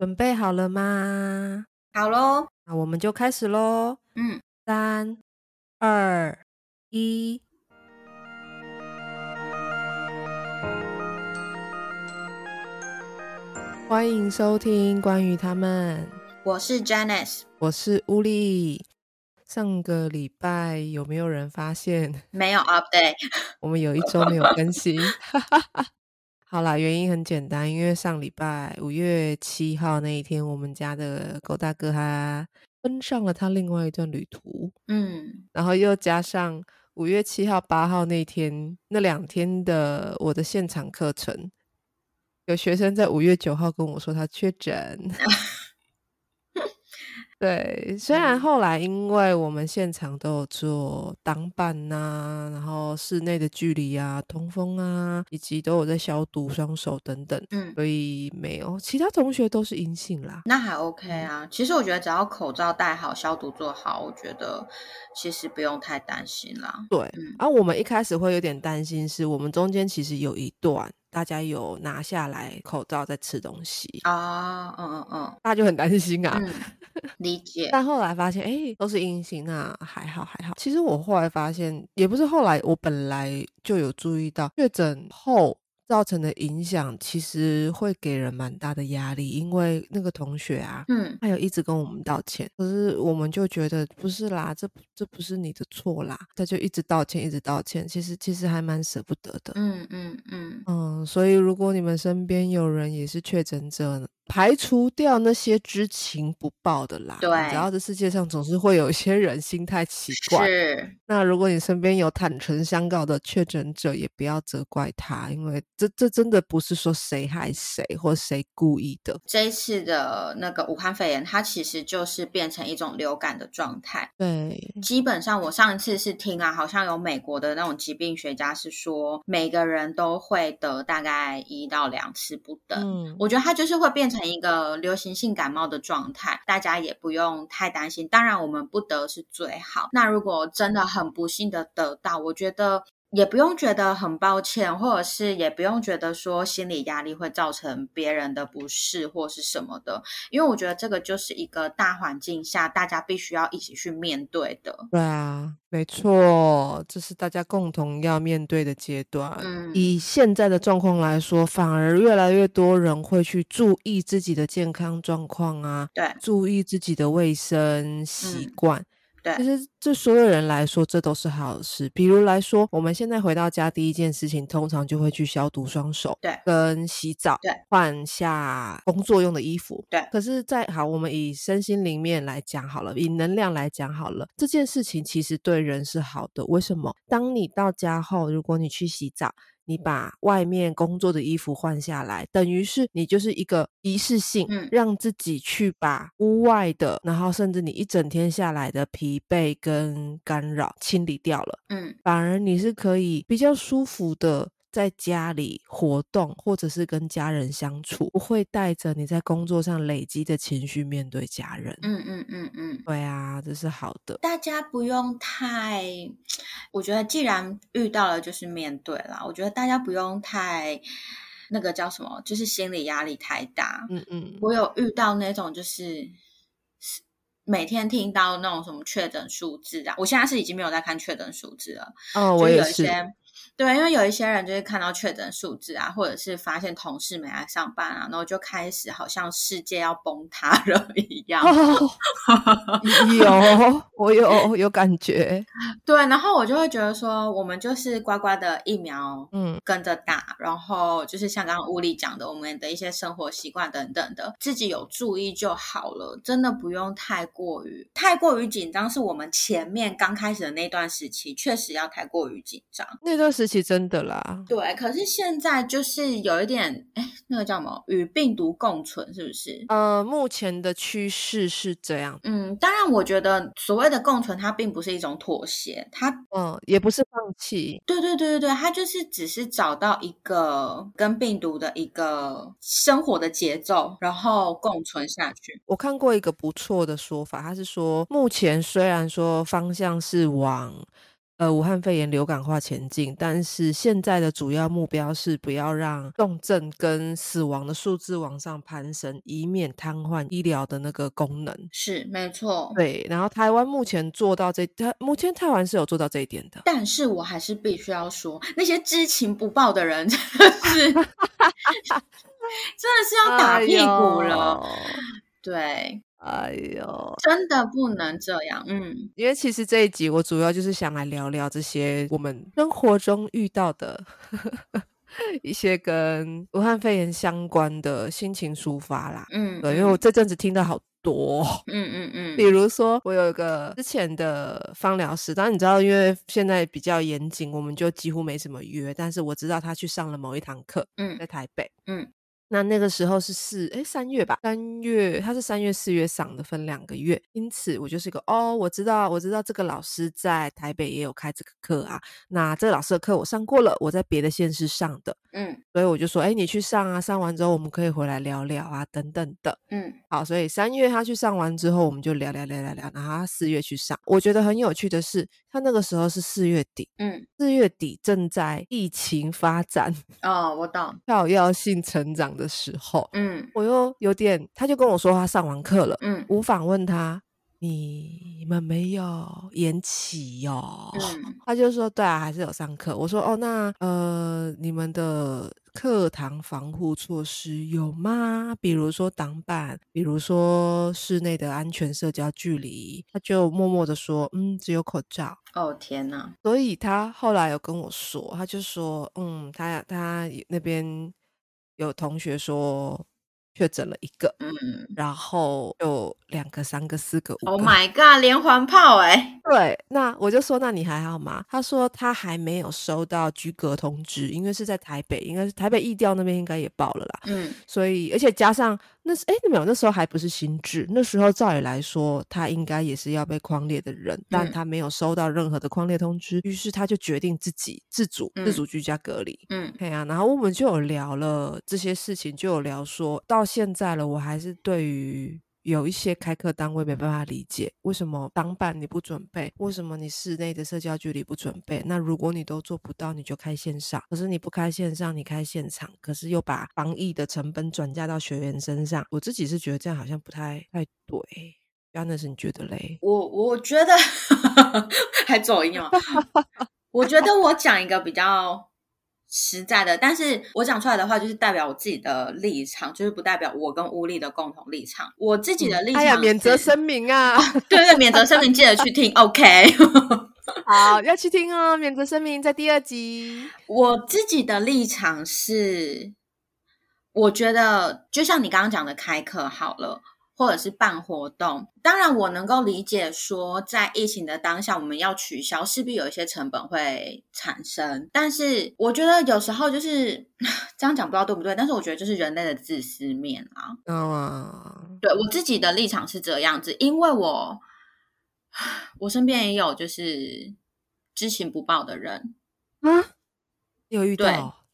准备好了吗？好喽，那我们就开始喽。嗯，三、二、一，欢迎收听关于他们。我是 Janice，我是乌力。上个礼拜有没有人发现没有 update？我们有一周没有更新？好啦，原因很简单，因为上礼拜五月七号那一天，我们家的狗大哥他登上了他另外一段旅途，嗯，然后又加上五月七号、八号那天那两天的我的现场课程，有学生在五月九号跟我说他确诊。对，虽然后来因为我们现场都有做挡板呐、然后室内的距离啊、通风啊，以及都有在消毒双手等等，嗯所以没有其他同学都是阴性啦。那还 OK 啊。其实我觉得只要口罩戴好、消毒做好，我觉得其实不用太担心啦。对，嗯然后我们一开始会有点担心，是我们中间其实有一段大家有拿下来口罩在吃东西，啊，嗯嗯嗯大家就很担心啊。嗯，理解。但后来发现，哎、都是阴性，那还好还好。其实我后来发现，也不是后来，我本来就有注意到确诊后造成的影响，其实会给人蛮大的压力。因为那个同学啊，嗯他有一直跟我们道歉，可是我们就觉得不是啦，这这不是你的错啦，他就一直道歉，一直道歉。其实其实还蛮舍不得的。嗯嗯嗯，嗯，所以如果你们身边有人也是确诊者，排除掉那些知情不报的啦。对然后这世界上总是会有一些人心态奇怪。是，那如果你身边有坦诚相告的确诊者，也不要责怪他，因为这这真的不是说谁害谁或谁故意的。这一次的那个武汉肺炎，它其实就是变成一种流感的状态。对，基本上，我上一次是听啊，好像有美国的那种疾病学家是说，每个人都会得大概一到两次不等。嗯，我觉得它就是会变成一个流行性感冒的状态，大家也不用太担心。当然，我们不得是最好。那如果真的很不幸的得到，我觉得也不用觉得很抱歉，或者是也不用觉得说心理压力会造成别人的不适或是什么的，因为我觉得这个就是一个大环境下大家必须要一起去面对的。对啊，没错，这是大家共同要面对的阶段。嗯以现在的状况来说，反而越来越多人会去注意自己的健康状况啊，对注意自己的卫生习嗯惯。对其实对所有人来说，这都是好事。比如来说，我们现在回到家，第一件事情通常就会去消毒双手，对跟洗澡，对，换下工作用的衣服，对可是在，好，我们以身心灵面来讲好了，以能量来讲好了，这件事情其实对人是好的。为什么？当你到家后，如果你去洗澡，你把外面工作的衣服换下来，等于是你就是一个仪式性，嗯。让自己去把屋外的，然后甚至你一整天下来的疲惫跟干扰清理掉了，嗯。反而你是可以比较舒服的。在家里活动，或者是跟家人相处，不会带着你在工作上累积的情绪面对家人。嗯嗯嗯嗯。对啊，这是好的。大家不用太，我觉得既然遇到了，就是面对啦。我觉得大家不用太那个叫什么，就是心理压力太大。嗯嗯，我有遇到那种就是每天听到那种什么确诊数字啊，我现在是已经没有在看确诊数字了，哦，我也是。有一些。对，因为有一些人就是看到确诊数字啊，或者是发现同事没来上班啊，然后就开始好像世界要崩塌了一样。哦，有，我有有感觉。对，然后我就会觉得说，我们就是乖乖的疫苗，嗯，跟着打，然后就是像刚刚物理讲的，我们的一些生活习惯等等的，自己有注意就好了，真的不用太过于太过于紧张。是我们前面刚开始的那段时期，确实要太过于紧张。那段时期真的啦。对，可是现在就是有一点，哎，那个叫什么，与病毒共存，是不是？呃，目前的趋势是这样。嗯，当然，我觉得所谓的共存，它并不是一种妥协，它嗯，也不是放弃。对对对对对，它就是只是找到一个跟病毒的一个生活的节奏，然后共存下去。我看过一个不错的说法，他是说，目前虽然说方向是往呃武汉肺炎流感化前进，但是现在的主要目标是不要让重症跟死亡的数字往上攀升，以免瘫痪医疗的那个功能。是没错，对，然后台湾目前做到这，它目前台湾是有做到这一点的。但是我还是必须要说，那些知情不报的人 真的是，真的是要打屁股了。对，哎呦，真的不能这样。嗯，因为其实这一集我主要就是想来聊聊这些我们生活中遇到的 一些跟武汉肺炎相关的心情抒发啦。嗯，对，因为我这阵子听到好多，嗯嗯嗯，比如说我有一个之前的芳疗师，当然你知道，因为现在比较严谨，我们就几乎没什么约。但是我知道他去上了某一堂课，嗯在台北，嗯。那那个时候是四哎三月吧，三月他是三月四月上的，分两个月，因此我就是一个哦，我知道我知道这个老师在台北也有开这个课啊，那这个老师的课我上过了，我在别的县市上的，嗯所以我就说，哎，你去上啊，上完之后我们可以回来聊聊啊，等等的。嗯好，所以三月他去上完之后，我们就聊聊聊聊聊，然后他四月去上。我觉得很有趣的是，他那个时候是四月底，嗯，四月底正在疫情发展、哦，我懂。跳跃性成长的时候，嗯我又有点，他就跟我说他上完课了，嗯我反问他。你们没有延期哟、嗯他就说对啊，还是有上课。我说哦，那呃，你们的课堂防护措施有吗？比如说挡板，比如说室内的安全社交距离。他就默默的说，嗯，只有口罩。哦天哪，所以他后来有跟我说，他就说，嗯，他他那边有同学说确诊了一个，嗯然后就两个、三个、四个、五个。，Oh my god，连环炮哎、对，那我就说，那你还好吗？他说他还没有收到居隔通知，因为是在台北，应该是台北疫调那边应该也报了啦。嗯所以，而且加上那是哎，没有，那时候还不是新制，那时候照理来说，他应该也是要被框列的人，但嗯他没有收到任何的框列通知，于是他就决定自己自主、自嗯主居家隔离。嗯对啊，然后我们就有聊了这些事情，就有聊说到到现在了，我还是对于有一些开课单位没办法理解，为什么当办你不准备？为什么你室内的社交距离不准备？那如果你都做不到，你就开线上。可是你不开线上，你开现场，可是又把防疫的成本转嫁到学员身上，我自己是觉得这样好像不太太对。y a n 你觉得嘞？我我觉得 还走音哦。我觉得我讲一个比较实在的，但是我讲出来的话就是代表我自己的立场，就是不代表我跟乌力的共同立场。我自己的立场、哎呀，免责声，明啊！对对，免责声明记得去听。OK，好，要去听哦，免责声明在第二集。我自己的立场是，我觉得就像你刚刚讲的开课好了。或者是办活动，当然我能够理解说，在疫情的当下，我们要取消，势必有一些成本会产生。但是我觉得有时候就是 这样讲，不知道对不对，但是我觉得就是人类的自私面啊。啊，对我自己的立场是这样子，因为我我身边也有就是知情不报的人，啊，有遇对到？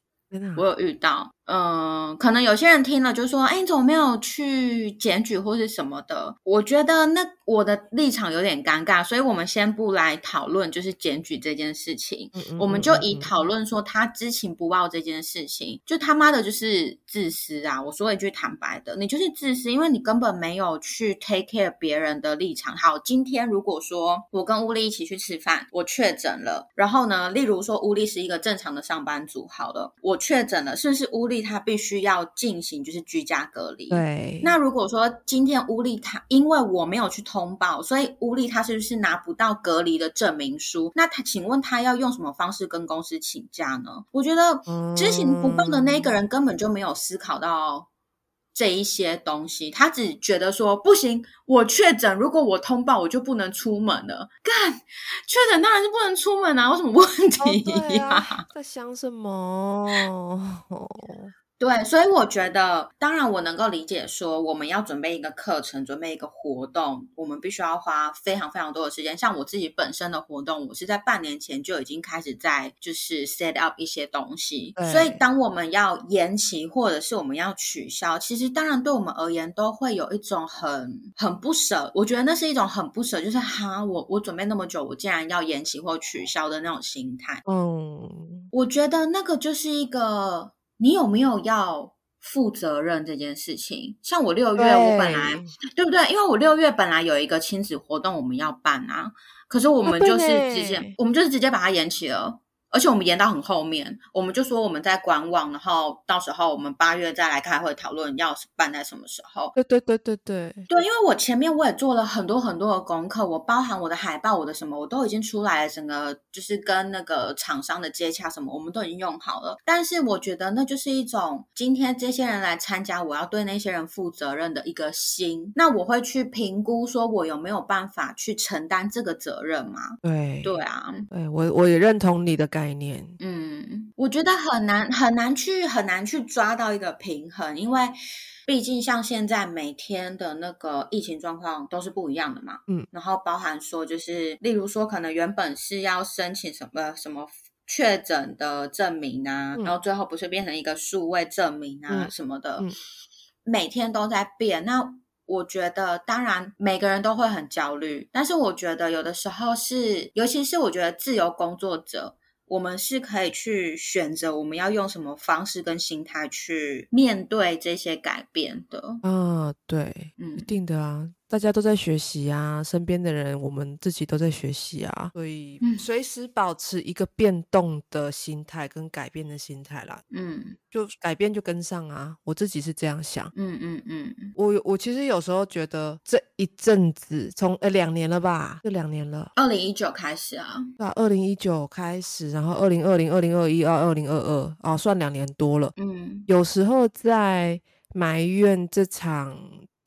我有遇到，嗯、可能有些人听了就说：“哎，你怎么没有去检举或是什么的？”我觉得那我的立场有点尴尬，所以我们先不来讨论就是检举这件事情，嗯嗯我们就以讨论说他知情不报这件事情，就他妈的就是自私啊！我说一句坦白的，你就是自私，因为你根本没有去 take care 别人的立场。好，今天如果说我跟乌力一起去吃饭，我确诊了，然后呢，例如说乌力是一个正常的上班族，好了，我确诊了，是不是乌力他必须要进行就是居家隔离？对，那如果说今天乌力他因为我没有去通报，所以乌力他是不是拿不到隔离的证明书？那他请问他要用什么方式跟公司请假呢？我觉得知情不报的那个人根本就没有思考到这一些东西，他只觉得说不行，我确诊，如果我通报我就不能出门了。干，确诊当然是不能出门啊，有什么问哦题呀、在想什么？对，所以我觉得，当然我能够理解说，我们要准备一个课程，准备一个活动，我们必须要花非常非常多的时间。像我自己本身的活动，我是在半年前就已经开始在就是 set up 一些东西。所以，当我们要延期或者是我们要取消，其实当然对我们而言都会有一种很很不舍。我觉得那是一种很不舍，就是哈，我我准备那么久，我竟然要延期或取消的那种心态。嗯，我觉得那个就是一个。你有没有要负责任这件事情？像我六月，我本来对不对？因为我六月本来有一个亲子活动，我们要办啊，可是我们就是直接，我们就是直接把它延期了。而且我们延到很后面，我们就说我们在观望，然后到时候我们八月再来开会讨论要办在什么时候。对对对对对对，因为我前面我也做了很多很多的功课，我包含我的海报，我的什么我都已经出来了，整个就是跟那个厂商的接洽什么，我们都已经用好了。但是我觉得那就是一种今天这些人来参加，我要对那些人负责任的一个心。那我会去评估，说我有没有办法去承担这个责任吗？对对啊，对我我也认同你的感。概念，嗯，我觉得很难很难去很难去抓到一个平衡，因为毕竟像现在每天的那个疫情状况都是不一样的嘛，嗯，然后包含说就是，例如说可能原本是要申请什么什么确诊的证明啊，然后最后不是变成一个数位证明啊什么的，每天都在变。那我觉得，当然每个人都会很焦虑，但是我觉得有的时候是，尤其是我觉得自由工作者。我们是可以去选择我们要用什么方式跟心态去面对这些改变的。啊，对，嗯，一定的啊。大家都在学习啊，身边的人，我们自己都在学习啊，所以随时保持一个变动的心态跟改变的心态啦。嗯，就改变就跟上啊，我自己是这样想。嗯嗯嗯，我我其实有时候觉得这一阵子，从呃两年了吧，这两年了，二零一九开始啊，对啊，二零一九开始，然后二零二零、二零二一、二二零二二，哦，算两年多了。嗯，有时候在埋怨这场。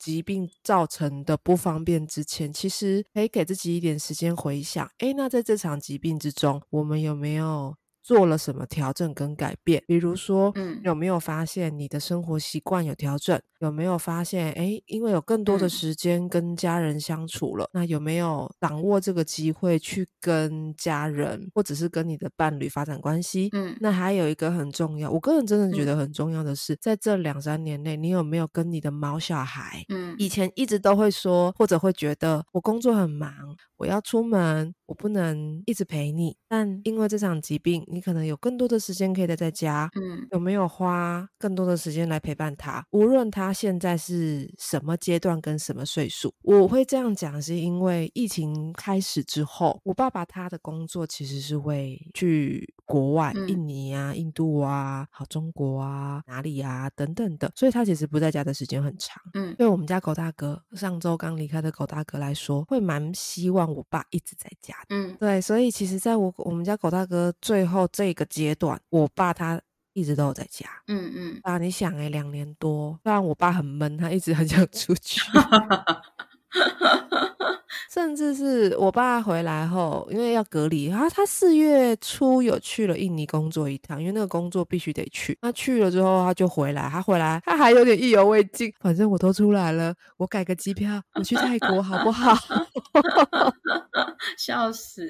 疾病造成的不方便之前，其实可以给自己一点时间回想。哎，那在这场疾病之中，我们有没有？做了什么调整跟改变？比如说，嗯，有没有发现你的生活习惯有调整？有没有发现，哎，因为有更多的时间跟家人相处了，那有没有掌握这个机会去跟家人或者是跟你的伴侣发展关系？嗯，那还有一个很重要，我个人真的觉得很重要的是，在这两三年内，你有没有跟你的毛小孩？嗯，以前一直都会说，或者会觉得我工作很忙，我要出门，我不能一直陪你。但因为这场疾病，你可能有更多的时间可以待在家，嗯，有没有花更多的时间来陪伴他？无论他现在是什么阶段跟什么岁数，我会这样讲，是因为疫情开始之后，我爸爸他的工作其实是会去国外，印尼啊、印度啊、好中国啊、哪里啊等等的，所以他其实不在家的时间很长。嗯，对我们家狗大哥上周刚离开的狗大哥来说，会蛮希望我爸一直在家。嗯，对，所以其实在我我们家狗大哥最后这个阶段，我爸他一直都有在家。嗯嗯，啊，你想哎，两年多，虽然我爸很闷，他一直很想出去。甚至是我爸回来后，因为要隔离，他他四月初有去了印尼工作一趟，因为那个工作必须得去。他去了之后，他就回来，他回来他还有点意犹未尽。反正我都出来了，我改个机票，我去泰国好不好？笑死！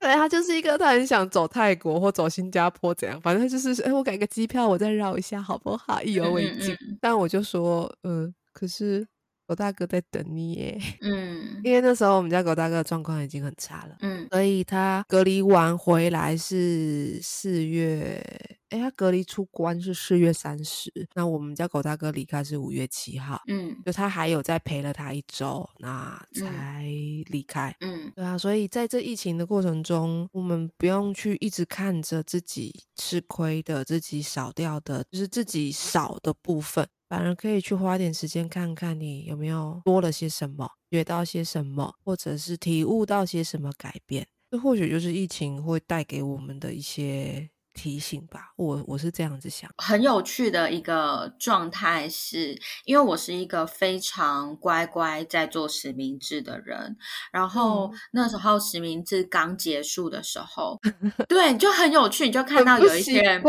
对他就是一个，他很想走泰国或走新加坡怎样，反正就是，哎，我改个机票，我再绕一下好不好？意犹未尽。但我就说，嗯，可是。狗大哥在等你耶，嗯，因为那时候我们家狗大哥状况已经很差了，嗯，所以他隔离完回来是四月，哎，他隔离出关是四月三十，那我们家狗大哥离开是五月七号，嗯，就他还有再陪了他一周，那才离开，嗯，对啊，所以在这疫情的过程中，我们不用去一直看着自己吃亏的、自己少掉的，就是自己少的部分。反而可以去花点时间看看你有没有多了些什么，学到些什么，或者是体悟到些什么改变。这或许就是疫情会带给我们的一些提醒吧。我我是这样子想。很有趣的一个状态是，因为我是一个非常乖乖在做实名制的人，然后那时候实名制刚结束的时候，对，就很有趣，你就看到有一些人，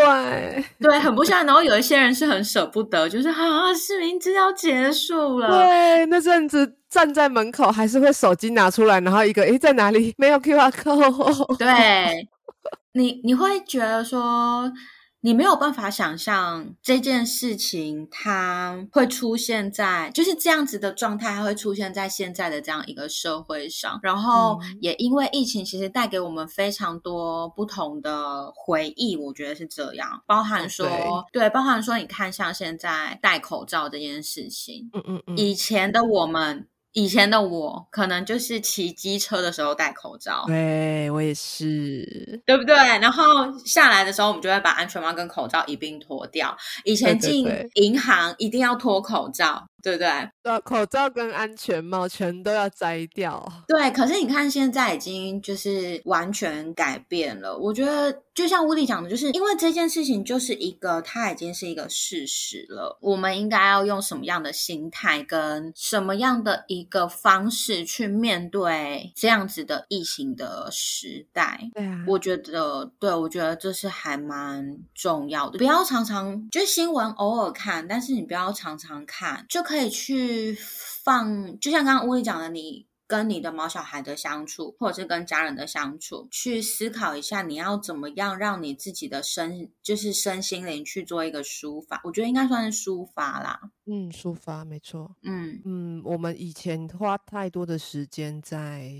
对，很不像，然后有一些人是很舍不得，就是啊，实名制要结束了，对，那阵子。站在门口还是会手机拿出来，然后一个诶在哪里？没有 Q R code。对，你你会觉得说。你没有办法想象这件事情，它会出现在就是这样子的状态，它会出现在现在的这样一个社会上。然后也因为疫情，其实带给我们非常多不同的回忆，我觉得是这样。包含说，对，包含说，你看像现在戴口罩这件事情，嗯嗯嗯，以前的我们。以前的我可能就是骑机车的时候戴口罩，对我也是，对不对？然后下来的时候，我们就会把安全帽跟口罩一并脱掉。以前进银行一定要脱口罩。对不对？呃，口罩跟安全帽全都要摘掉。对，可是你看现在已经就是完全改变了。我觉得就像乌迪讲的，就是因为这件事情就是一个，它已经是一个事实了。我们应该要用什么样的心态跟什么样的一个方式去面对这样子的疫情的时代？对啊，我觉得，对我觉得这是还蛮重要的。不要常常就新闻偶尔看，但是你不要常常看，就可。可以去放，就像刚刚乌里讲的，你跟你的毛小孩的相处，或者是跟家人的相处，去思考一下，你要怎么样让你自己的身，就是身心灵去做一个抒发。我觉得应该算是抒发啦。嗯，抒发没错。嗯嗯，我们以前花太多的时间在。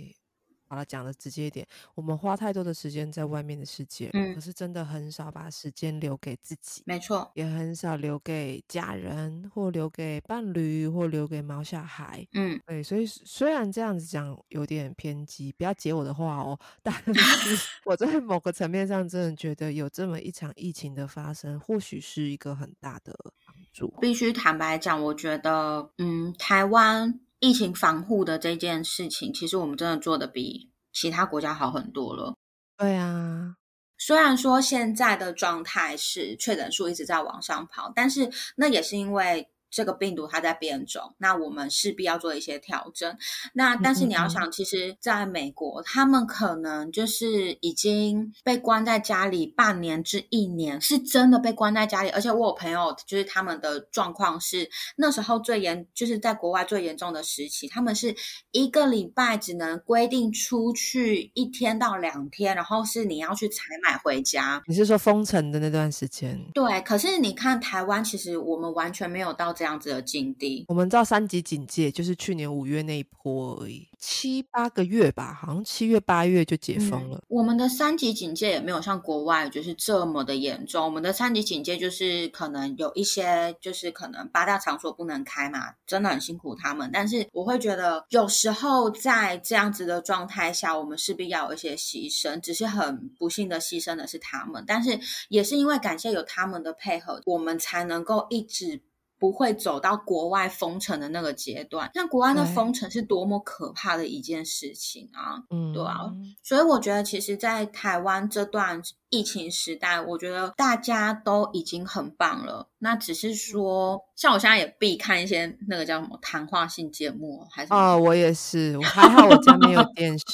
把它讲的直接一点，我们花太多的时间在外面的世界，嗯，可是真的很少把时间留给自己，没错，也很少留给家人，或留给伴侣，或留给毛小孩，嗯，对，所以虽然这样子讲有点偏激，不要解我的话哦，但是 我在某个层面上真的觉得有这么一场疫情的发生，或许是一个很大的帮助。必须坦白讲，我觉得，嗯，台湾。疫情防护的这件事情，其实我们真的做的比其他国家好很多了。对啊，虽然说现在的状态是确诊数一直在往上跑，但是那也是因为。这个病毒它在变种，那我们势必要做一些调整。那但是你要想，其实在美国，他们可能就是已经被关在家里半年至一年，是真的被关在家里。而且我有朋友，就是他们的状况是那时候最严，就是在国外最严重的时期，他们是一个礼拜只能规定出去一天到两天，然后是你要去采买回家。你是说封城的那段时间？对。可是你看台湾，其实我们完全没有到。这样子的境地，我们知道三级警戒就是去年五月那一波而已，七八个月吧，好像七月八月就解封了。我们的三级警戒也没有像国外就是这么的严重，我们的三级警戒就是可能有一些就是可能八大场所不能开嘛，真的很辛苦他们。但是我会觉得有时候在这样子的状态下，我们势必要有一些牺牲，只是很不幸的牺牲的是他们，但是也是因为感谢有他们的配合，我们才能够一直。不会走到国外封城的那个阶段，像国外的封城是多么可怕的一件事情啊！嗯，对啊，所以我觉得其实，在台湾这段疫情时代，我觉得大家都已经很棒了。那只是说，像我现在也必看一些那个叫什么谈话性节目，还是啊，我也是，我还好我家没有 电视。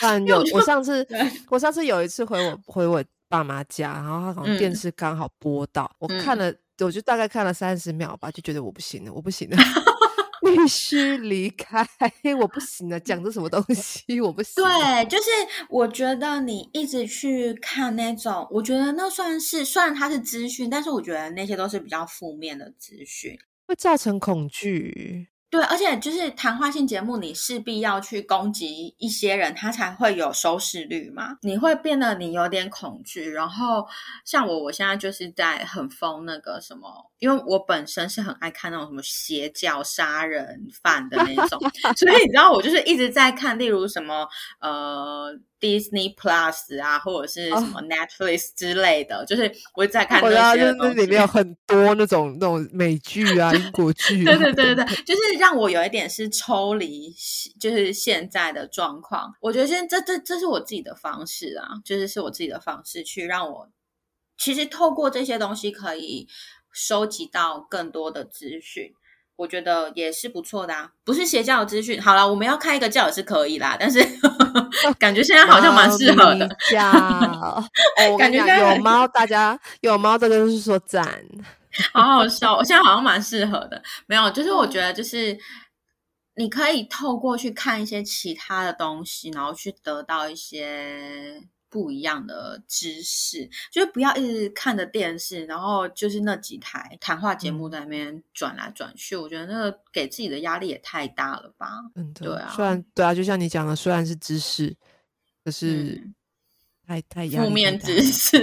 但有我上次，我上次有一次回我回我爸妈家，然后他好像电视刚好播到，我看了。我就大概看了三十秒吧，就觉得我不行了，我不行了，必须离开，我不行了，讲的什么东西，我不行。对，就是我觉得你一直去看那种，我觉得那算是，虽然它是资讯，但是我觉得那些都是比较负面的资讯，会造成恐惧。对，而且就是谈话性节目，你势必要去攻击一些人，他才会有收视率嘛。你会变得你有点恐惧，然后像我，我现在就是在很疯那个什么，因为我本身是很爱看那种什么邪教杀人犯的那种，所以你知道我就是一直在看，例如什么呃。Disney Plus 啊，或者是什么 Netflix 之类的，就是我在看我知道，这些就是里面有很多那种那种美剧啊、英国剧啊，对对对对 对，就是让我有一点是抽离，就是现在的状况。我觉得现在这这这是我自己的方式啊，就是是我自己的方式去让我，其实透过这些东西可以收集到更多的资讯。我觉得也是不错的啊，不是邪教的资讯。好了，我们要开一个教也是可以啦，但是 感觉现在好像蛮适合的。教，感觉有猫，大家有猫，这个就是说赞，好好笑。我现在好像蛮适合的，没有，就是我觉得就是你可以透过去看一些其他的东西，然后去得到一些。不一样的知识，就是不要一直看着电视，然后就是那几台谈话节目在那边转来转去。我觉得那个给自己的压力也太大了吧？嗯，对啊。虽然对啊，就像你讲的，虽然是知识，可是。太太负面知识，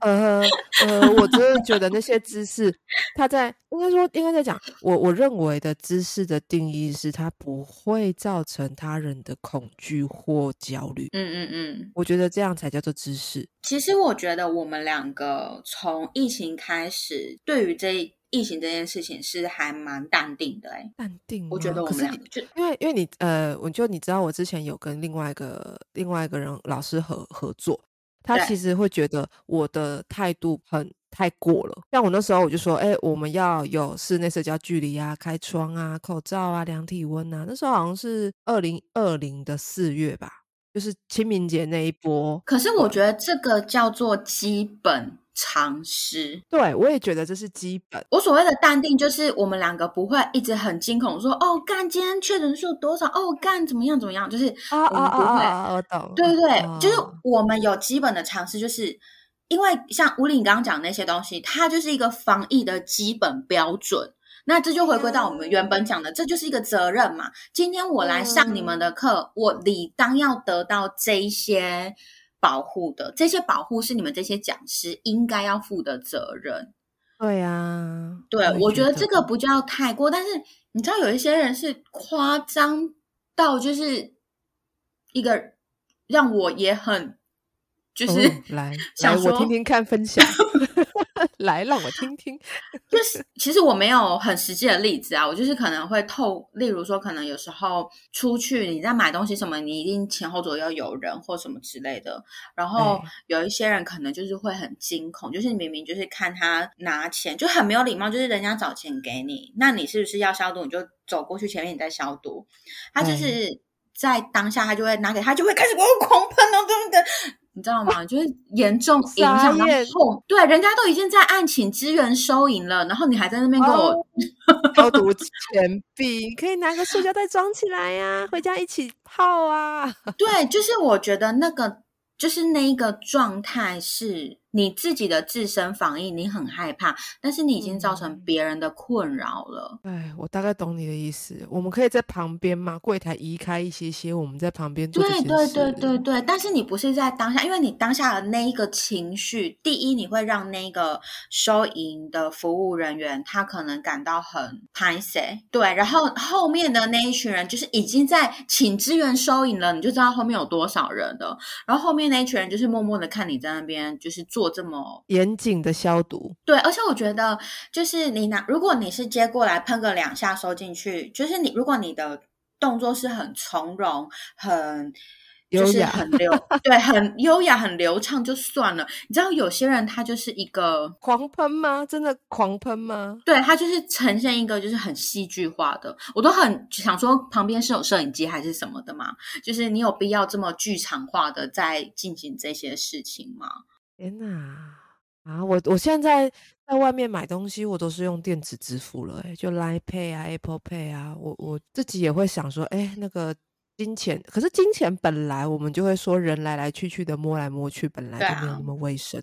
呃呃，我真的觉得那些知识，他在应该说应该在讲，我我认为的知识的定义是，它不会造成他人的恐惧或焦虑。嗯嗯嗯，我觉得这样才叫做知识。其实我觉得我们两个从疫情开始，对于这。疫情这件事情是还蛮淡定的，哎，淡定。我觉得我们两个就因为因为你呃，我就你知道，我之前有跟另外一个另外一个人老师合合作，他其实会觉得我的态度很太过了。像我那时候我就说，哎，我们要有室内社交距离啊，开窗啊，口罩啊，量体温啊。那时候好像是二零二零的四月吧，就是清明节那一波。可是我觉得这个叫做基本。常识，对我也觉得这是基本。我所谓的淡定，就是我们两个不会一直很惊恐，说哦干，今天确诊数多少？哦干，怎么样怎么样？就是啊啊啊！我懂，对对对，就是我们有基本的常识，就是因为像吴岭刚刚讲那些东西，它就是一个防疫的基本标准。那这就回归到我们原本讲的，这就是一个责任嘛。今天我来上你们的课，我理当要得到这一些。保护的这些保护是你们这些讲师应该要负的责任。对呀，对，我觉得这个不叫太过，但是你知道有一些人是夸张到就是一个让我也很就是来 来我听听看分享。来，让我听听。就是其实我没有很实际的例子啊，我就是可能会透，例如说，可能有时候出去你在买东西什么，你一定前后左右有人或什么之类的。然后有一些人可能就是会很惊恐，就是明明就是看他拿钱就很没有礼貌，就是人家找钱给你，那你是不是要消毒？你就走过去前面你再消毒。他就是在当下他就会拿给他就会开始狂喷哦，对不对？你知道吗？就是严重 影响到后，对，人家都已经在案请支援收银了，然后你还在那边跟我 消毒钱币，可以拿个塑胶袋装起来呀，回家一起泡啊。对，就是我觉得那个，就是那一个状态是。你自己的自身防疫，你很害怕，但是你已经造成别人的困扰了。哎，我大概懂你的意思。我们可以在旁边嘛，柜台移开一些些，我们在旁边做对对对对对，但是你不是在当下，因为你当下的那一个情绪，第一，你会让那个收银的服务人员他可能感到很拍 a 对，然后后面的那一群人就是已经在请支援收银了，你就知道后面有多少人了。然后后面那一群人就是默默的看你在那边，就是做。做这么严谨的消毒，对，而且我觉得就是你拿，如果你是接过来喷个两下收进去，就是你如果你的动作是很从容、很就是很流，对，很优雅、很流畅就算了。你知道有些人他就是一个 狂喷吗？真的狂喷吗？对他就是呈现一个就是很戏剧化的，我都很想说旁边是有摄影机还是什么的嘛？就是你有必要这么剧场化的在进行这些事情吗？天呐！啊，我我现在在外面买东西，我都是用电子支付了，哎，就 Line Pay 啊，Apple Pay 啊。我我自己也会想说，哎，那个金钱，可是金钱本来我们就会说，人来来去去的，摸来摸去，本来就没有那么卫生。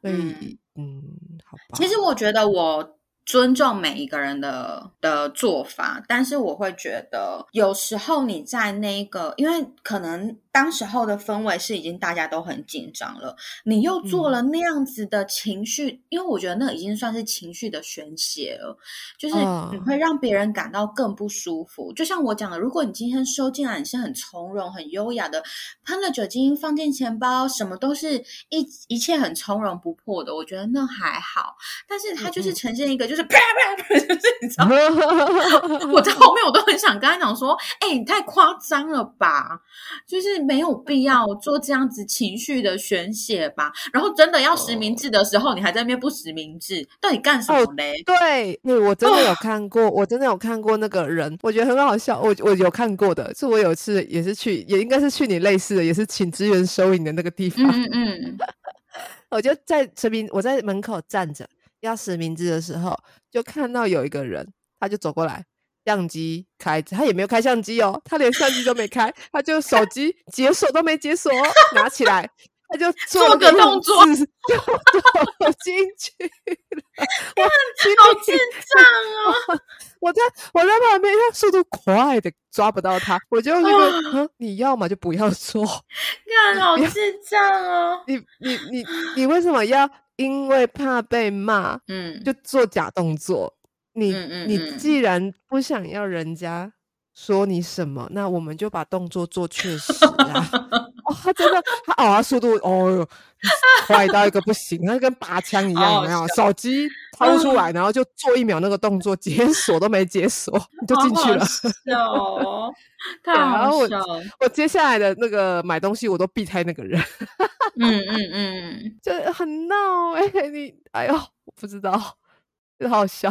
所以，嗯，好吧。其实我觉得我。尊重每一个人的的做法，但是我会觉得有时候你在那个，因为可能当时候的氛围是已经大家都很紧张了，你又做了那样子的情绪，因为我觉得那已经算是情绪的宣泄了，就是你会让别人感到更不舒服。就像我讲的，如果你今天收进来，你是很从容、很优雅的，喷了酒精放进钱包，什么都是一一切很从容不迫的，我觉得那还好。但是它就是呈现一个，就是啪啪啪，就是你知道，我在后面我都很想跟他讲说，哎，你太夸张了吧，就是。没有必要做这样子情绪的宣泄吧。然后真的要实名制的时候，你还在那边不实名制，到底干什么嘞？对，对我真的有看过，我真的有看过那个人，我觉得很好笑。我我有看过的，是我有一次也是去，也应该是去你类似的，也是请支援收银的那个地方。嗯嗯，我就在实名，我在门口站着要实名制的时候，就看到有一个人，他就走过来。相机开着，他也没有开相机哦，他连相机都没开，他就手机解锁都没解锁，拿起来他就做个动作就走进去了，哇，好智障哦！我在我在旁边，他速度快的抓不到他，我就那个，你要么就不要做，看好智障哦！你你你你为什么要因为怕被骂，嗯，就做假动作？你你既然不想要人家说你什么，那我们就把动作做确实啊！哦，他真的，他哦，速度哦哟，快到一个不行，他跟拔枪一 样，有没有手机掏出来，然后就做一秒那个动作，解锁都没解锁，你就进去了。哦，太好笑！我接下来的那个买东西，我都避开那个人。嗯嗯嗯，就很闹哎，你哎呦，我不知道，就好笑。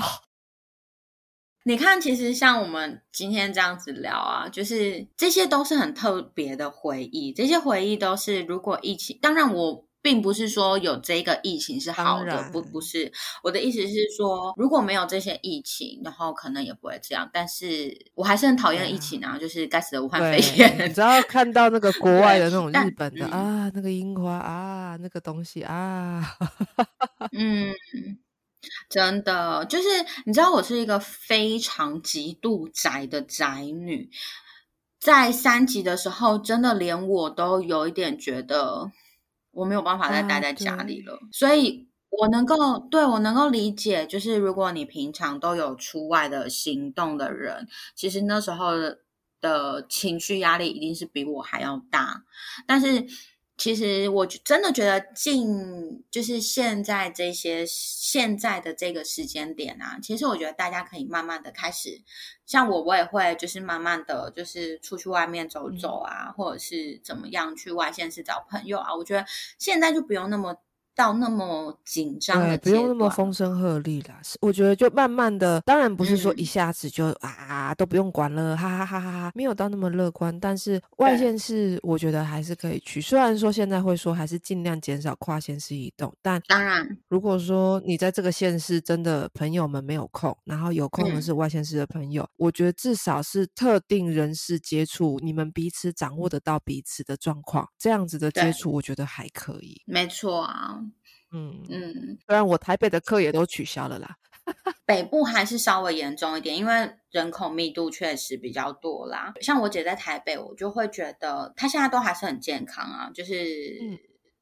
你看，其实像我们今天这样子聊啊，就是这些都是很特别的回忆。这些回忆都是如果疫情，当然我并不是说有这个疫情是好的，不不是。我的意思是说，如果没有这些疫情，然后可能也不会这样。但是我还是很讨厌疫情啊，就是该死的武汉肺 炎。只要看到那个国外的那种日本的啊，那个樱花啊，那个东西啊，嗯。真的，就是你知道，我是一个非常极度宅的宅女。在三级的时候，真的连我都有一点觉得我没有办法再待在家里了。所以，我能够对我能够理解，就是如果你平常都有出外的行动的人，其实那时候的情绪压力一定是比我还要大。但是。其实我真的觉得，近就是现在这些现在的这个时间点啊，其实我觉得大家可以慢慢的开始，像我，我也会就是慢慢的就是出去外面走走啊，或者是怎么样去外县市找朋友啊。我觉得现在就不用那么。到那么紧张的，不用那么风声鹤唳啦。我觉得就慢慢的，当然不是说一下子就啊都不用管了，哈哈哈哈哈，没有到那么乐观。但是外线是我觉得还是可以去，虽然说现在会说还是尽量减少跨县市移动，但当然如果说你在这个县市真的朋友们没有空，然后有空的是外县市的朋友，我觉得至少是特定人士接触，你们彼此掌握得到彼此的状况，这样子的接触，我觉得还可以。没错啊。嗯嗯，虽然我台北的课也都取消了啦，北部还是稍微严重一点，因为人口密度确实比较多啦。像我姐在台北，我就会觉得她现在都还是很健康啊，就是。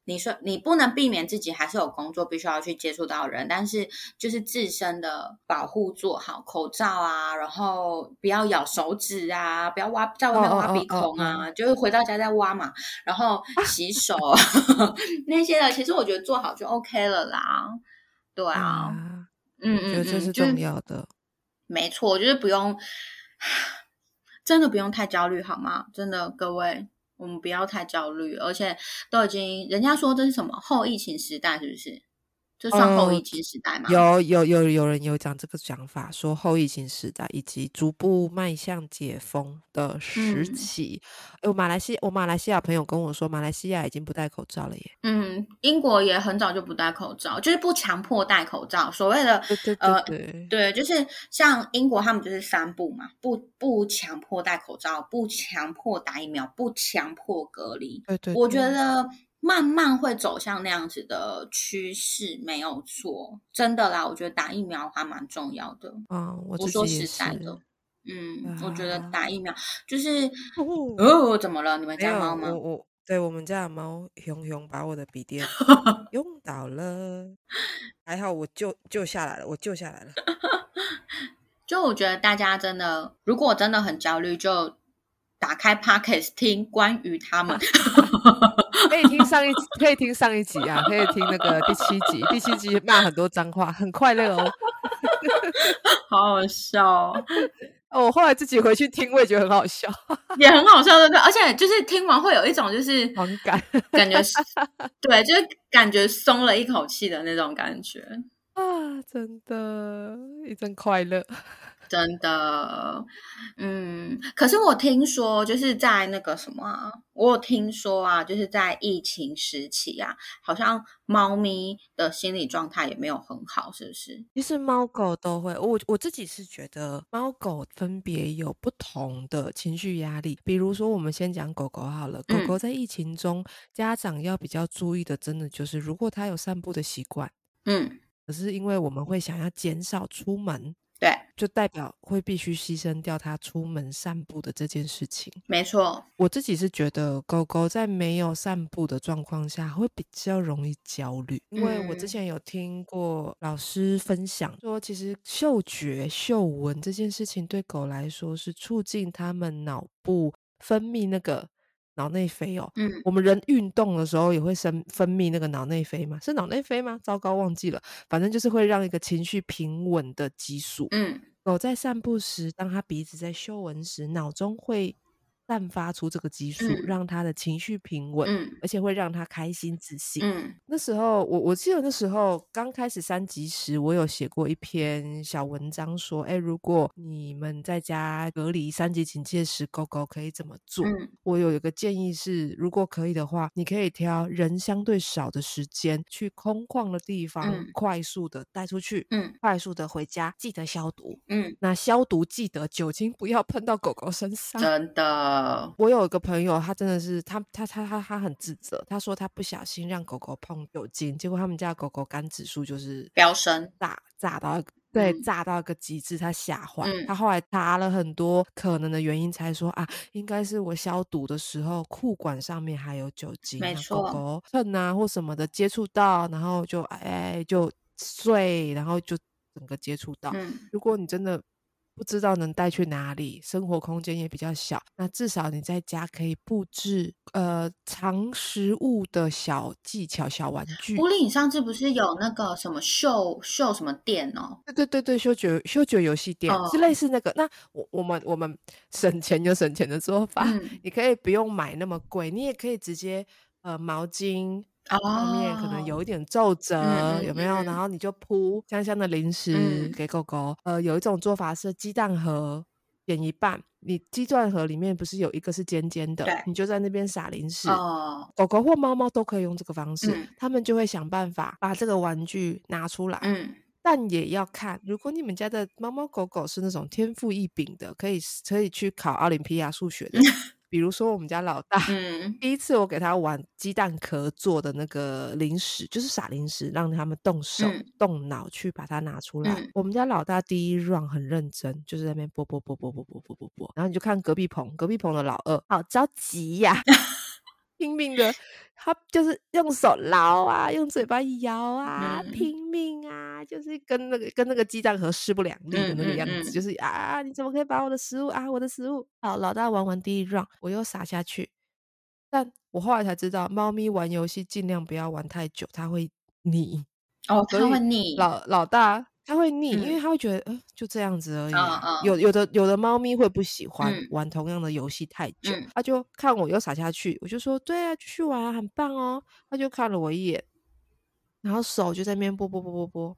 你说你不能避免自己还是有工作必须要去接触到人，但是就是自身的保护做好，口罩啊，然后不要咬手指啊，不要挖在外面挖鼻孔啊，就是回到家再挖嘛，然后洗手 那些的，其实我觉得做好就 OK 了啦。对啊，嗯嗯，这是重要的，没错，就是不用，真的不用太焦虑好吗？真的，各位。我们不要太焦虑，而且都已经，人家说这是什么后疫情时代，是不是？这算后疫情时代吗？有有有有人有讲这个讲法，说后疫情时代以及逐步迈向解封的时期。哎，马来西亚，我马来西亚朋友跟我说，马来西亚已经不戴口罩了耶。嗯，英国也很早就不戴口罩，就是不强迫戴口罩。所谓的呃，对，就是像英国他们就是三不嘛，不不强迫戴口罩，不强迫打疫苗，不强迫隔离。对对，我觉得。慢慢会走向那样子的趋势，没有错，真的啦。我觉得打疫苗还蛮重要的。嗯，我说实在的，嗯，我觉得啊打疫苗就是 哦哦，怎么了？你们，家猫吗我？我对我们家的猫熊熊把我的笔电 用倒了，还好我救救下来了，我救下来了。就我觉得大家真的，如果真的很焦虑，就打开 Podcast 听关于他们。可以听上一集，可以听上一集啊，可以听那个第七集，第七集骂很多脏话，很快乐哦。好好笑、哦，哦，我后来自己回去听，我也觉得很好笑，也很好笑，对不对？而且就是听完会有一种就是 很感感觉是，对，就是感觉松了一口气的那种感觉，啊，真的，一阵快乐。真的。嗯，可是我听说，就是在那个什么啊，我有听说啊，就是在疫情时期啊，好像猫咪的心理状态也没有很好，是不是？其实猫狗都会，我我自己是觉得猫狗分别有不同的情绪压力。比如说，我们先讲狗狗好了，狗嗯狗在疫情中，家长要比较注意的，真的就是如果它有散步的习惯，嗯，可是因为我们会想要减少出门，对，就代表会必须牺牲掉它出门散步的这件事情。没错。我自己是觉得狗狗在没有散步的状况下会比较容易焦虑，因为我之嗯前有听过老师分享说，其实嗅觉、嗅闻这件事情对狗来说是促进它们脑部分泌那个脑内啡哦。嗯我们人运动的时候也会生分泌那个脑内啡吗？是脑内啡吗？糟糕，忘记了。反正就是会让一个情绪平稳的激素。嗯狗在散步时，当它鼻子在嗅闻时，脑中会散发出这个激素，嗯让他的情绪平稳，嗯而且会让他开心自信。嗯那时候，我我记得那时候刚开始三级时，我有写过一篇小文章，说，哎，如果你们在家隔离三级警戒时，狗狗可以怎么做？嗯我有一个建议是，如果可以的话，你可以挑人相对少的时间，去空旷的地方，嗯快速的带出去，嗯快速的回家，记得消毒。嗯，那消毒记得酒精不要喷到狗狗身上。真的，我有一个朋友，他真的是他他他他他很自责，他说他不小心让狗狗碰酒精，结果他们家狗狗肝指数就是飙升。炸炸到一个对嗯炸到一个极致，他吓坏。嗯他后来查了很多可能的原因，才说啊，应该是我消毒的时候裤管上面还有酒精，狗没错狗蹭啊或什么的接触到，然后就哎就碎，然后就整个接触到。嗯如果你真的不知道能带去哪里，生活空间也比较小，那至少你在家可以布置呃藏食物的小技巧、小玩具。屋里你上次不是有那个什么秀秀什么店哦？对对对对，修觉修觉游戏店、是哦类似那个。那我我们我们 省钱有省钱的做法，嗯你可以不用买那么贵，你也可以直接呃毛巾。上面可能哦有一点皱褶，嗯有没有？嗯然后你就铺香香的零食嗯给狗狗。呃，有一种做法是鸡蛋盒剪一半，你鸡蛋盒里面不是有一个是尖尖的对，你就在那边撒零食。哦，狗狗或猫猫都可以用这个方式，嗯他们就会想办法把这个玩具拿出来。嗯但也要看，如果你们家的猫猫狗狗是那种天赋异禀的，可以可以去考奥林匹亚数学的，比如说我们家老大，嗯。第一次我给他玩鸡蛋壳做的那个零食，就是撒零食，让他们动手、嗯。动脑去把它拿出来。嗯。我们家老大第一 round 很认真，就是在那边啵啵啵啵啵啵啵啵啵，然后你就看隔壁棚，隔壁棚的老二好着急呀、拼命的，他就是用手捞啊，用嘴巴摇啊，嗯拼命啊，就是跟那个跟那个鸡蛋盒势不两立的那个样子，嗯嗯嗯就是啊，你怎么可以把我的食物啊，我的食物？好，老大玩完第一 round，我又撒下去，但我后来才知道，猫咪玩游戏尽量不要玩太久，它会腻。哦，它会腻。老老大它会腻，因为嗯它会觉得，呃，就这样子而已、啊。嗯嗯有有的有的猫咪会不喜欢嗯玩同样的游戏太久，嗯它就看我又撒下去，我就说对啊，继续玩啊，很棒哦。它就看了我一眼，然后手就在那边拨拨拨拨拨，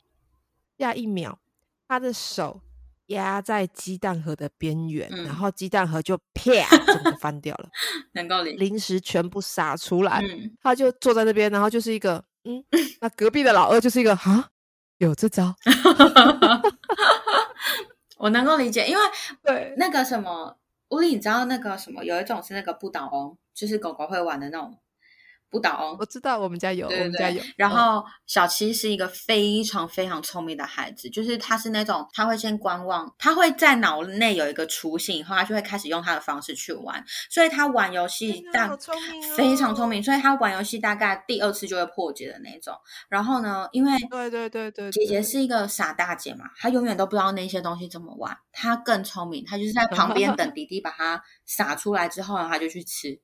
下一秒，它的手压在鸡蛋盒的边缘，然嗯后鸡蛋盒就啪整个翻掉了，能够理解。零食全部撒出来。嗯，他就坐在那边，然后就是一个嗯，那隔壁的老二就是一个哈，有这招，我能够理解，因为对，那个什么，屋里你知道那个什么，有一种是那个不倒翁，就是狗狗会玩的那种不倒翁我。知道我们家有，对对对我们家有。嗯然后小七是一个非常非常聪明的孩子，就是他是那种他会先观望，他会在脑内有一个雏形，以后他就会开始用他的方式去玩，所以他玩游戏天哪大好聪明哦非常聪明，所以他玩游戏大概第二次就会破解的那种。然后呢，因为对对对对，姐姐是一个傻大姐嘛，她永远都不知道那些东西怎么玩，她更聪明，她就是在旁边 等弟弟把它撒出来之后，然后她就去吃，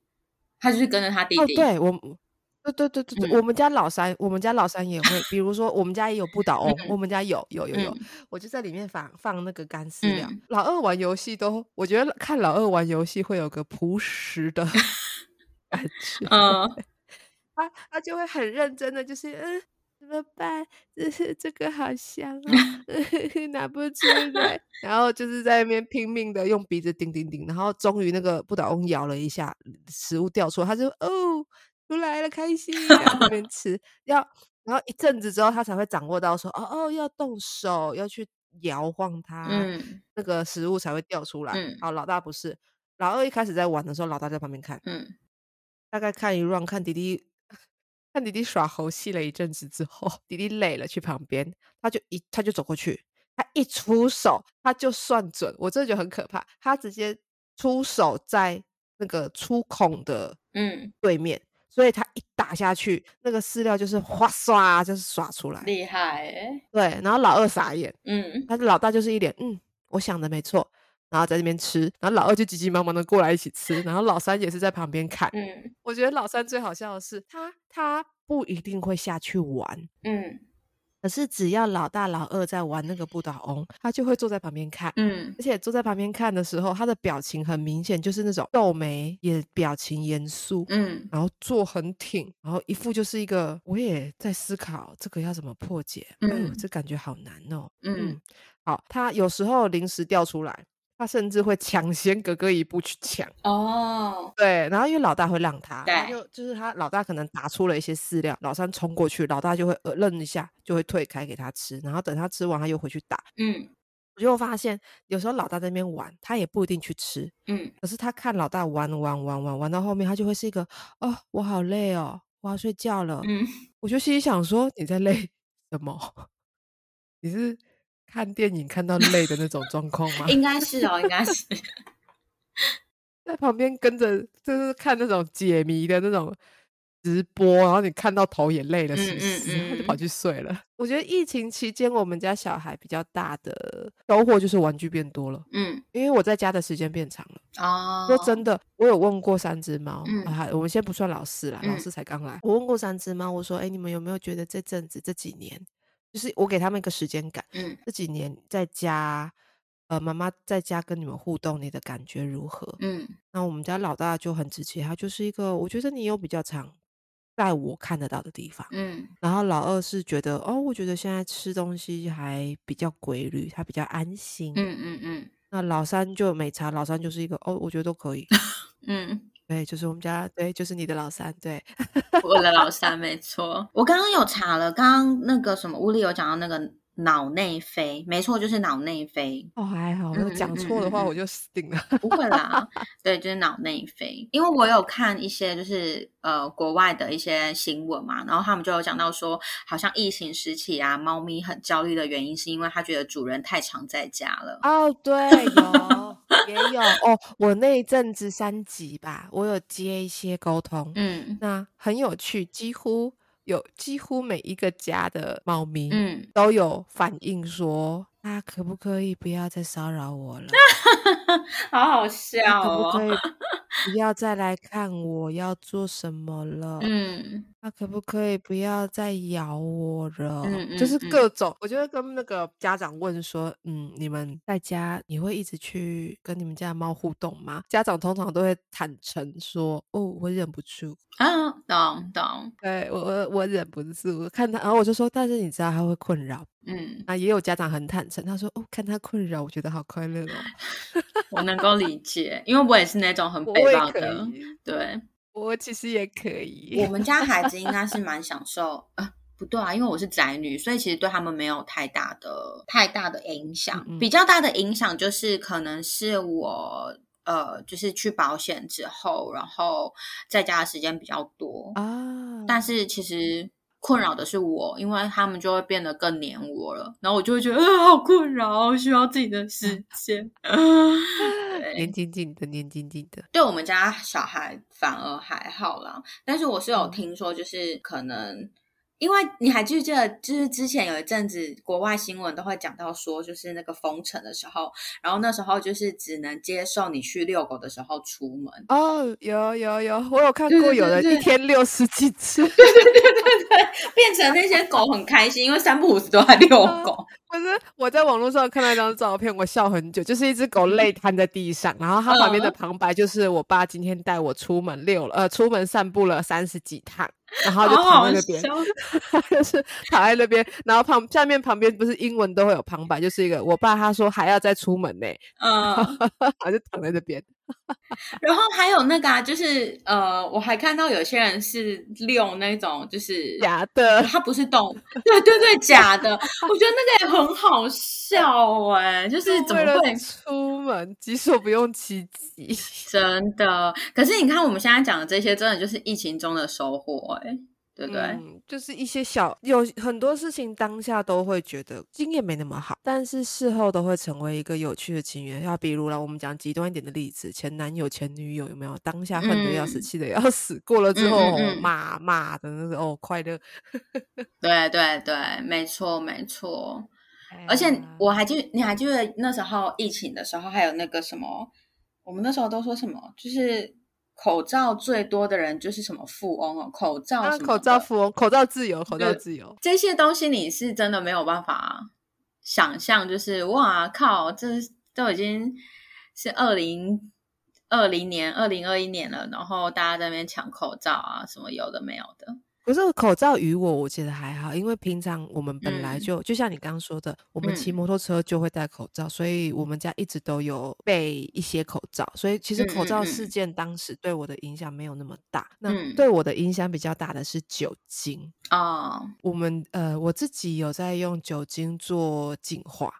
她就是跟着他弟哦，弟。对我。对对对对对，嗯我们家老三，我们家老三也会，比如说我们家也有不倒翁，嗯我们家有有有有，嗯我就在里面放放那个干饲料。嗯老二玩游戏都，我觉得看老二玩游戏会有个朴实的 感觉，嗯，他他就会很认真的，就是嗯，怎么办？这是这个好香哦，拿不出来，然后就是在那边拼命的用鼻子顶顶顶，然后终于那个不倒翁咬了一下，食物掉出来，他就哦出来了，开心，然后那边 吃，要然后一阵子之后，他才会掌握到说哦哦要动手要去摇晃它，嗯那个食物才会掉出来。嗯好，老大不是，老二一开始在玩的时候，老大在旁边看。嗯大概看一 round，看弟弟看弟弟耍猴戏了一阵子之后，弟弟累了去旁边，他就一他就走过去，他一出手他就算准，我真的觉得很可怕，他直接出手在那个出孔的嗯，对面，所以他一打下去，那个饲料就是哗唰就是刷出来，厉害欸，对，然后老二傻眼，嗯他的老大就是一脸嗯，我想的没错。然后在那边吃，然后老二就急急忙忙的过来一起吃，然后老三也是在旁边看，嗯。我觉得老三最好笑的是，他他不一定会下去玩，嗯。可是只要老大老二在玩那个不倒翁，他就会坐在旁边看。嗯。而且坐在旁边看的时候，他的表情很明显，就是那种皱眉，也表情严肃，嗯。然后坐很挺，然后一副就是一个我也在思考这个要怎么破解，嗯、嗯。这感觉好难哦。嗯好，他有时候临时掉出来，他甚至会抢先哥哥一步去抢。哦，对，然后因为老大会让他，他就就是他老大可能打出了一些饲料，老三冲过去，老大就会呃愣一下，就会退开给他吃，然后等他吃完，他又回去打。嗯我就发现有时候老大在那边玩，他也不一定去吃，嗯可是他看老大玩玩玩玩玩到后面，他就会是一个哦，我好累哦，我要睡觉了。嗯，我就心里想说，你在累 什么？你是看电影看到累的那种状况吗？应该是哦，应该是，在旁边跟着，就是看那种解谜的那种直播，然后你看到头也累了，是不嗯是？就跑嗯去睡了。我觉得疫情期间，我们家小孩比较大的收获就是玩具变多了，嗯因为我在家的时间变长了。哦，说真的，我有问过三只猫，嗯啊，我们先不算老四啦，老嗯四才刚来。我问过三只猫，我说，哎，你们有没有觉得这阵子这几年，就是我给他们一个时间感，嗯这几年在家，呃，妈妈在家跟你们互动，你的感觉如何？嗯那我们家老大就很直接，他就是一个，我觉得你有比较长在我看得到的地方。嗯然后老二是觉得，哦，我觉得现在吃东西还比较规律，他比较安心。嗯嗯嗯那老三就没差，老三就是一个，哦，我觉得都可以。嗯，对，就是我们家，对，就是你的老三，对，我的老三 没错。我刚刚有查了，刚刚那个什么屋里有讲到那个脑内飞，没错，就是脑内飞。哦，还好，嗯我讲错的话我就死定了。不会啦，对，就是脑内飞。因为我有看一些就是呃国外的一些新闻嘛，然后他们就有讲到说，好像疫情时期啊，猫咪很焦虑的原因是因为它觉得主人太常在家了。哦，对，有也有哦，我那一阵子三级吧，我有接一些沟通，嗯。那很有趣，几乎有几乎每一个家的猫咪嗯，都有反映说，它可不可以不要再骚扰我了？好好它笑哦。可不可以不要再来看我要做什么了？嗯他可不可以不要再咬我了？嗯就是嗯嗯各种，我就会跟那个家长问说，嗯，你们在家你会一直去跟你们家的猫互动吗？家长通常都会坦诚说，哦，我忍不住，啊，懂懂，对我我我忍不住，我看他，然后我就说，但是你知道他会困扰。嗯，啊，也有家长很坦诚，他说，哦，看他困扰，我觉得好快乐哦。我能够理解，因为我也是那种很我北方的，以，对。我其实也可以。我们家孩子应该是蛮享受，呃，不对啊，因为我是宅女，所以其实对他们没有太大的太大的影响。比较大的影响就是可能是我呃，就是去保险之后，然后在家的时间比较多啊。但是其实困扰的是我，因为他们就会变得更黏我了，然后我就会觉得呃好困扰，需要自己的时 间。黏紧紧的，黏紧紧的。对我们家小孩反而还好啦，但是我是有听说，就是可能。因为你还记不记得，就是之前有一阵子国外新闻都会讲到说，就是那个封城的时候，然后那时候就是只能接受你去遛狗的时候出门。哦，有有有，我有看过，有人一天遛十几次。对对对对对，变成那些狗很开心，因为三不五时都在遛狗。不是我在网络上看到一张照片，我笑很久，就是一只狗累瘫在地上，然后它旁边的旁白就是我爸今天带我出门遛了，呃，出门散步了三十几趟。然后就躺在那边，就是躺在那边，然后旁下面旁边不是英文都会有旁白，就是一个我爸他说还要再出门呢，嗯，他就躺在那边。然后还有那个啊，就是呃，我还看到有些人是用那种就是假的，它不是动，对对对，假的。我觉得那个也很好笑哎，就是怎么会出门己所不用其极？真的。可是你看我们现在讲的这些，真的就是疫情中的收获哎。对不对？就是一些小有很多事情，当下都会觉得经验没那么好，但是事后都会成为一个有趣的情缘。要比如啦，我们讲极端一点的例子，前男友、前女友有没有？当下恨得要死，气得要死，过了之后骂骂的那个哦，快乐。对对对，没错没错。而且我还记，你还记得那时候疫情的时候，还有那个什么？我们那时候都说什么？就是。口罩最多的人就是什么富翁哦，口罩，口罩富翁，口罩自由，口罩自由，这些东西你是真的没有办法想象，就是哇靠，这都已经是二零二零年、二零二一年了，然后大家在那边抢口罩啊，什么有的没有的。可是口罩与我，我觉得还好，因为平常我们本来就就像你刚刚说的，我们骑摩托车就会戴口罩，所以我们家一直都有备一些口罩，所以其实口罩事件当时对我的影响没有那么大。那对我的影响比较大的是酒精啊，我们呃我自己有在用酒精做净化。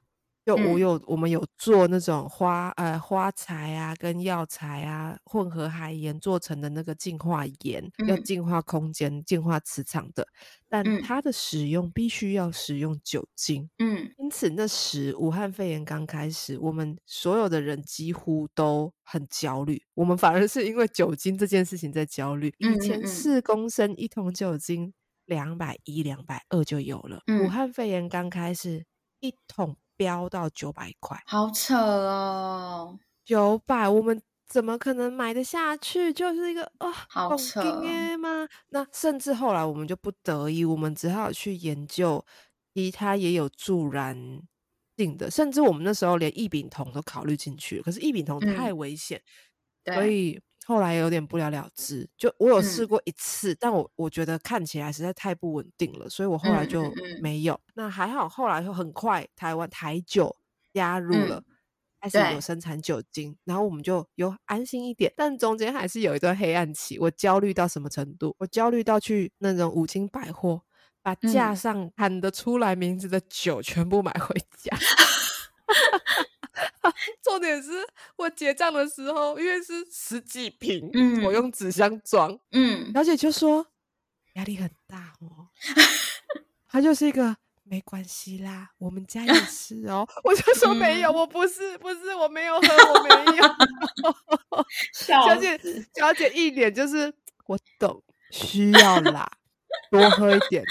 就我有，我们有做那种花呃花材啊，跟药材啊混合海盐做成的那个净化盐，要净化空间、净化磁场的。但它的使用必须要使用酒精。嗯，因此那时武汉肺炎刚开始，我们所有的人几乎都很焦虑。我们反而是因为酒精这件事情在焦虑。以前四公升一桶酒精，两百一、两百二就有了。武汉肺炎刚开始，一桶。飙到九百块，好扯哦！九百，我们怎么可能买得下去？就是一个啊，好扯吗？那甚至后来我们就不得已，我们只好去研究其他也有助燃性的，甚至我们那时候连异丙酮都考虑进去，可是异丙酮太危险，所以。后来有点不了了之，就我有试过一次，但我我觉得看起来实在太不稳定了，所以我后来就没有。那还好，后来就很快台湾台酒加入了，开始有生产酒精，然后我们就有安心一点。但中间还是有一段黑暗期，我焦虑到什么程度？我焦虑到去那种五金百货，把架上喊得出来名字的酒全部买回家。重点是我结账的时候，因为是十几瓶，嗯，我用纸箱装，嗯，小姐就说压力很大哦，她就是一个没关系啦，我们家也是哦，我就 说没有，我不是，不是，我没有喝，我没有，小姐，小姐一脸就是我懂，需要啦，多喝一点。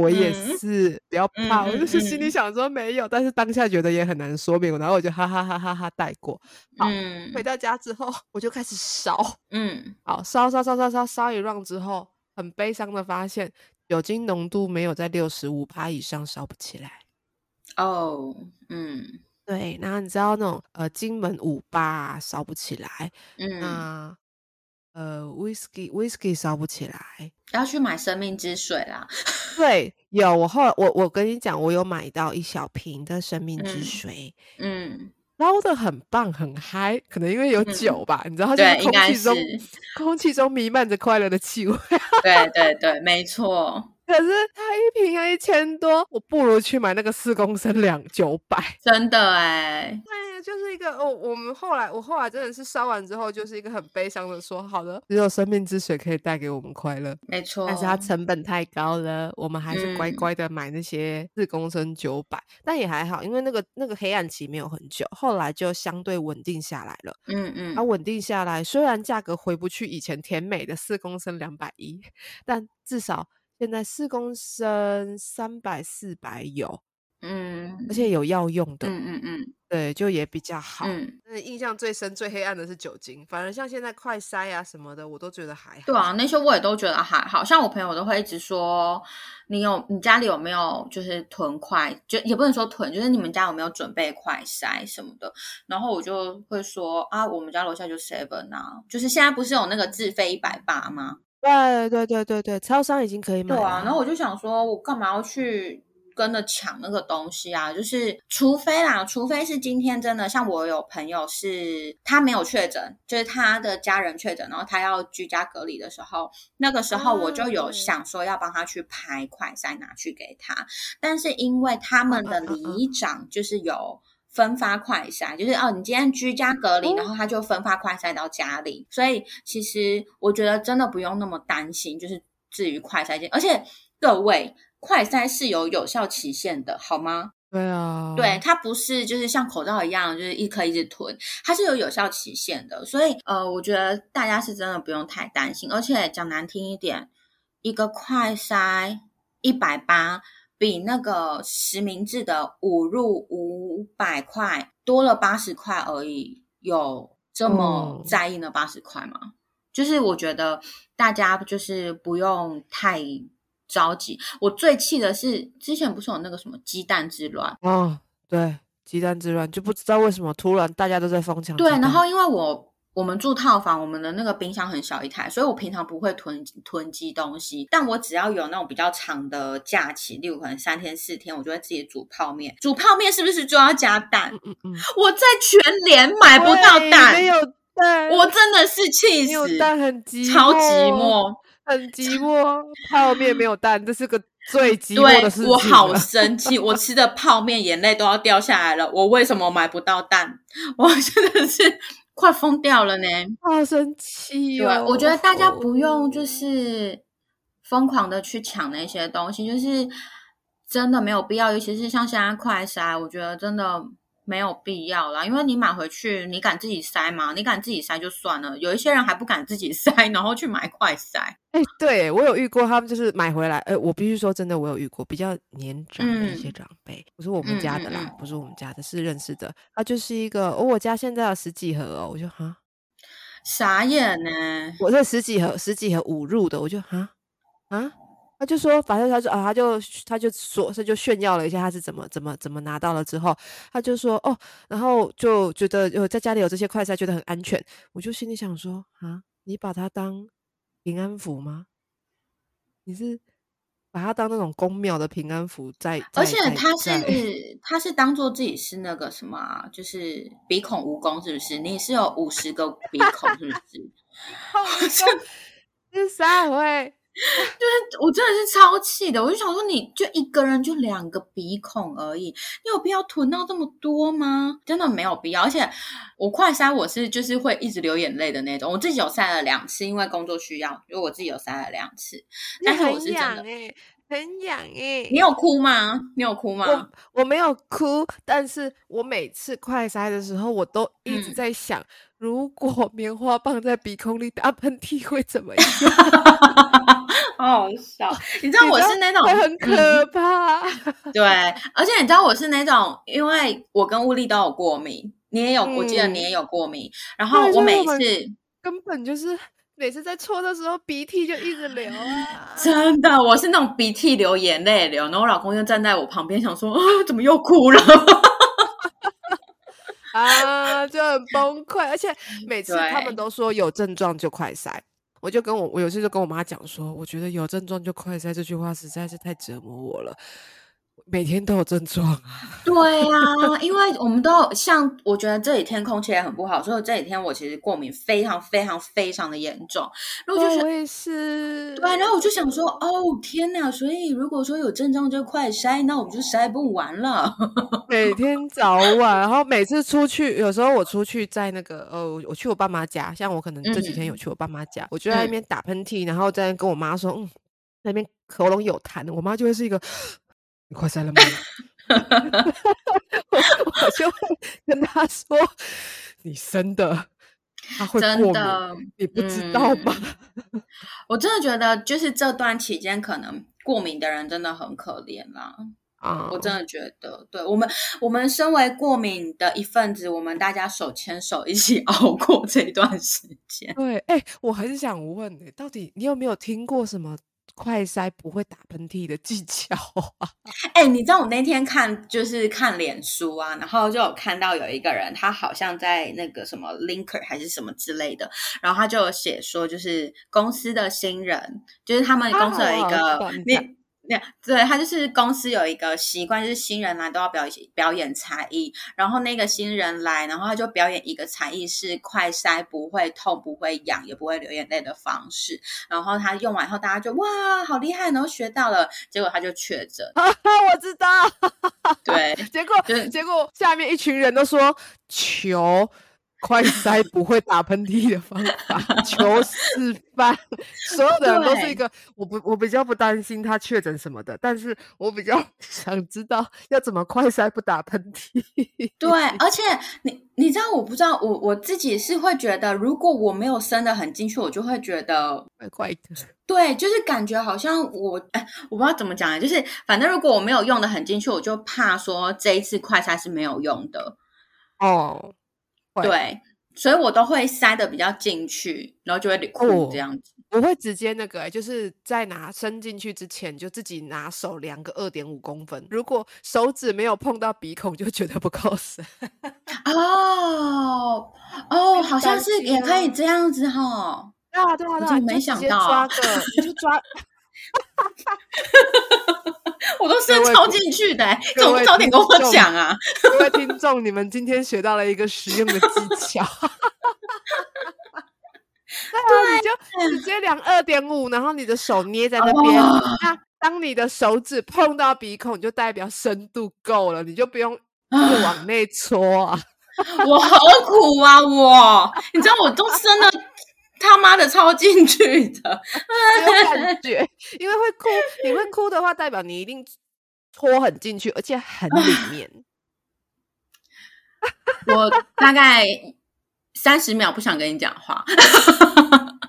我也是，不要怕，我就是心里想说没有，但是当下觉得也很难说明，然后我就哈哈哈哈哈带过。好，回到家之后我就开始烧，嗯，好烧烧烧烧烧烧一 round 之后，很悲伤的发现酒精浓度没有在六十五帕以上烧不起来。哦，嗯，对，然后你知道那种呃金门五八烧不起来，嗯。呃，whisky whisky 烧不起来，要去买生命之水啦。对，有我后来我我跟你讲，我有买到一小瓶的生命之水，嗯，捞的很棒很嗨，可能因为有酒吧，你知道，对，空气中空气中弥漫着快乐的气味。对对对，没错。可是它一瓶要一千多，我不如去买那个四公升两九百，真的哎。对。就是一个哦，我们后来我后来真的是烧完之后，就是一个很悲伤的说，好的，只有生命之水可以带给我们快乐，没错，但是它成本太高了，我们还是乖嗯乖的买那些四公升九百，但也还好，因为那个那个黑暗期没有很久，后来就相对稳定下来了。嗯嗯它稳定下来，虽然价格回不去以前甜美的四公升两百一，但至少现在四公升三百四百有，嗯，而且有药用的，嗯嗯嗯对，就也比较好。嗯，印象最深、最黑暗的是酒精，反而像现在快筛啊什么的，我都觉得还好。对啊，那些我也都觉得还好像我朋友都会一直说，你有你家里有没有就是囤快，就也不能说囤，就是你们家有没有准备快筛什么的。然后我就会说啊，我们家楼下就 Seven 啊，就是现在不是有那个自费一百八吗？对对对对对，超商已经可以买了。对啊，然后我就想说，我干嘛要去跟着抢那个东西啊？就是除非啦，除非是今天真的，像我有朋友是他没有确诊，就是他的家人确诊，然后他要居家隔离的时候，那个时候我就有哦想说要帮他去排快筛拿去给他，但是因为他们的里长就是有。分发快筛，就是哦，你今天居家隔离，哦然后他就分发快筛到家里，所以其实我觉得真的不用那么担心，就是至于快筛，而且各位，快筛是有有效期限的，好吗？对啊，对，它不是就是像口罩一样，就是一颗一直囤，它是有有效期限的，所以呃，我觉得大家是真的不用太担心，而且讲难听一点，一个快筛一百八。比那个实名制的五入五百块多了八十块而已，有这么嗯在意那八十块吗？就是我觉得大家就是不用太着急。我最气的是之前不是有那个什么鸡蛋之乱，哦，对，鸡蛋之乱就不知道为什么突然大家都在疯抢对，然后因为我我们住套房，我们的那个冰箱很小一台，所以我平常不会囤囤积东西，但我只要有那种比较长的假期，例如可能三天四天，我就会自己煮泡面。煮泡面是不是就要加蛋？嗯嗯嗯，我在全联买不到蛋，没有蛋，我真的是气死，蛋很寂超寂，寞。很寂寞。泡面没有 蛋，这是个最寂寞对的事情我好生气，我吃的泡面眼泪都要掉下来了。我为什么买不到蛋？我真的是快疯掉了呢。好生气对，哦！我觉得大家不用就是疯狂的去抢那些东西，就是真的没有必要。尤其是像现在快筛，我觉得真的没有必要啦。因为你买回去，你敢自己塞吗？你敢自己塞就算了，有一些人还不敢自己塞，然后去买快塞。哎、对我有遇过，他们就是买回来，呃，我必须说真的，我有遇过比较年长的一些嗯长辈，不是我们家的啦，嗯嗯嗯不是我们家的，是认识的。他就是一个，哦，我家现在有十几盒哦，我就哈，傻眼呢、我这十几盒十几盒五入的，我就哈啊，他就说，反正他就啊，他就他就说，他就炫耀了一下他是怎么怎么怎么拿到了之后，他就说哦，然后就觉得有在家里有这些快餐，觉得很安全。我就心里想说啊，你把它当平安符吗？你是把它当那种公庙的平安符在？而且他是他是当做自己是那个什么啊，就是鼻孔蜈蚣，是不是？你是有五十个鼻孔，是不是？后宫是啥会？我真的是超气的，我就想说，你就一个人就两个鼻孔而已，你有必要囤到这么多吗？真的没有必要。而且我快塞我是就是会一直流眼泪的那种，我自己有塞了两次，因为工作需要，就我自己有塞了两次。但是我是真的，哎、很痒哎、你有哭吗？你有哭吗我？我没有哭，但是我每次快塞的时候，我都一直嗯在想，如果棉花棒在鼻孔里打喷嚏会怎么样？好好笑，你知道我是那种会很嗯可怕。对，而且你知道我是那种，因为我跟物力都有过敏，你也有，我记得你嗯也有过敏。然后我每次根本就是每次在搓的时候，鼻涕就一直流啊。真的，我是那种鼻涕流、眼泪流，然后我老公就站在我旁边，想说啊，怎么又哭了？啊，就很崩溃，而且每次他们都说有症状就快筛，我就跟我我有次就跟我妈讲说，我觉得有症状就快塞这句话实在是太折磨我了。每天都有症状啊。对呀、因为我们都像我觉得这几天空气也很不好，所以这几天我其实过敏非常非常非常的严重。然后我就我也是。对，然后我就想说，哦天哪！所以如果说有症状就快筛，那我们就筛不完了。每天早晚，然后每次出去，有时候我出去在那个呃，我去我爸妈家，像我可能这几天有去我爸妈家，我就在那嗯边打喷嚏，然后在跟我妈说，嗯，那边喉咙有痰，我妈就会是一个，你快塞了吗？我我就会跟他说，你生的，他会真的，你不知道吗？我真的觉得，就是这段期间，可能过敏的人真的很可怜啦。啊，我真的觉得，对我们，我们身为过敏的一份子，我们大家手牵手一起 熬过这段时间。对，哎、我很想问、欸，到底你有没有听过什么快塞不会打喷嚏的技巧啊？哎、你知道我那天看就是看脸书啊，然后就有看到有一个人，他好像在那个什么 Linker 还是什么之类的，然后他就有写说，就是公司的新人，就是他们公司有一啊个、我对对，他就是公司有一个习惯，就是新人来都要表演表演才艺，然后那个新人来，然后他就表演一个才艺是快塞不会痛、不会痒、也不会流眼泪的方式，然后他用完以后，大家就哇好厉害，然后学到了，结果他就确诊，我知道，对。结果就是结果下面一群人都说求快塞不会打喷嚏的方法，求示范。所有的人都是一对个，我不我比较不担心他确诊什么的，但是我比较想知道要怎么快塞不打喷嚏。对，而且你你知道，我不知道，我我自己是会觉得，如果我没有伸的很进去，我就会觉得，怪怪的。对，就是感觉好像我，哎，我不知道怎么讲啊，就是反正如果我没有用的很进去，我就怕说这一次快塞是没有用的，哦，会对，所以我都会塞的比较进去，然后就会哭哦这样子。我会直接那个、欸，就是在拿伸进去之前，就自己拿手量个二点五公分。如果手指没有碰到鼻孔，就觉得不够深。哦哦，好像是也可以啊这样子哈。对啊，对啊，对啊，没想到啊抓个，你就抓。我都伸各位听超进去的、欸，怎么不早点跟我讲啊？各位听众，你们今天学到了一个实用的技巧。对啊，你就直接量二点五，然后你的手捏在那边。哦那当你的手指碰到鼻孔，就代表深度够了，你就不用往内搓啊。我好苦啊我？你知道我都伸了他妈的超进去的，感觉，因为会哭。你会哭的话，代表你一定拖很进去，而且很里面。我大概三十秒不想跟你讲话。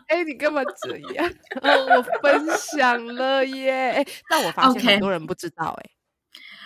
哎、你干嘛这样？哦，我分享了耶！哎、但我发现很多人不知道、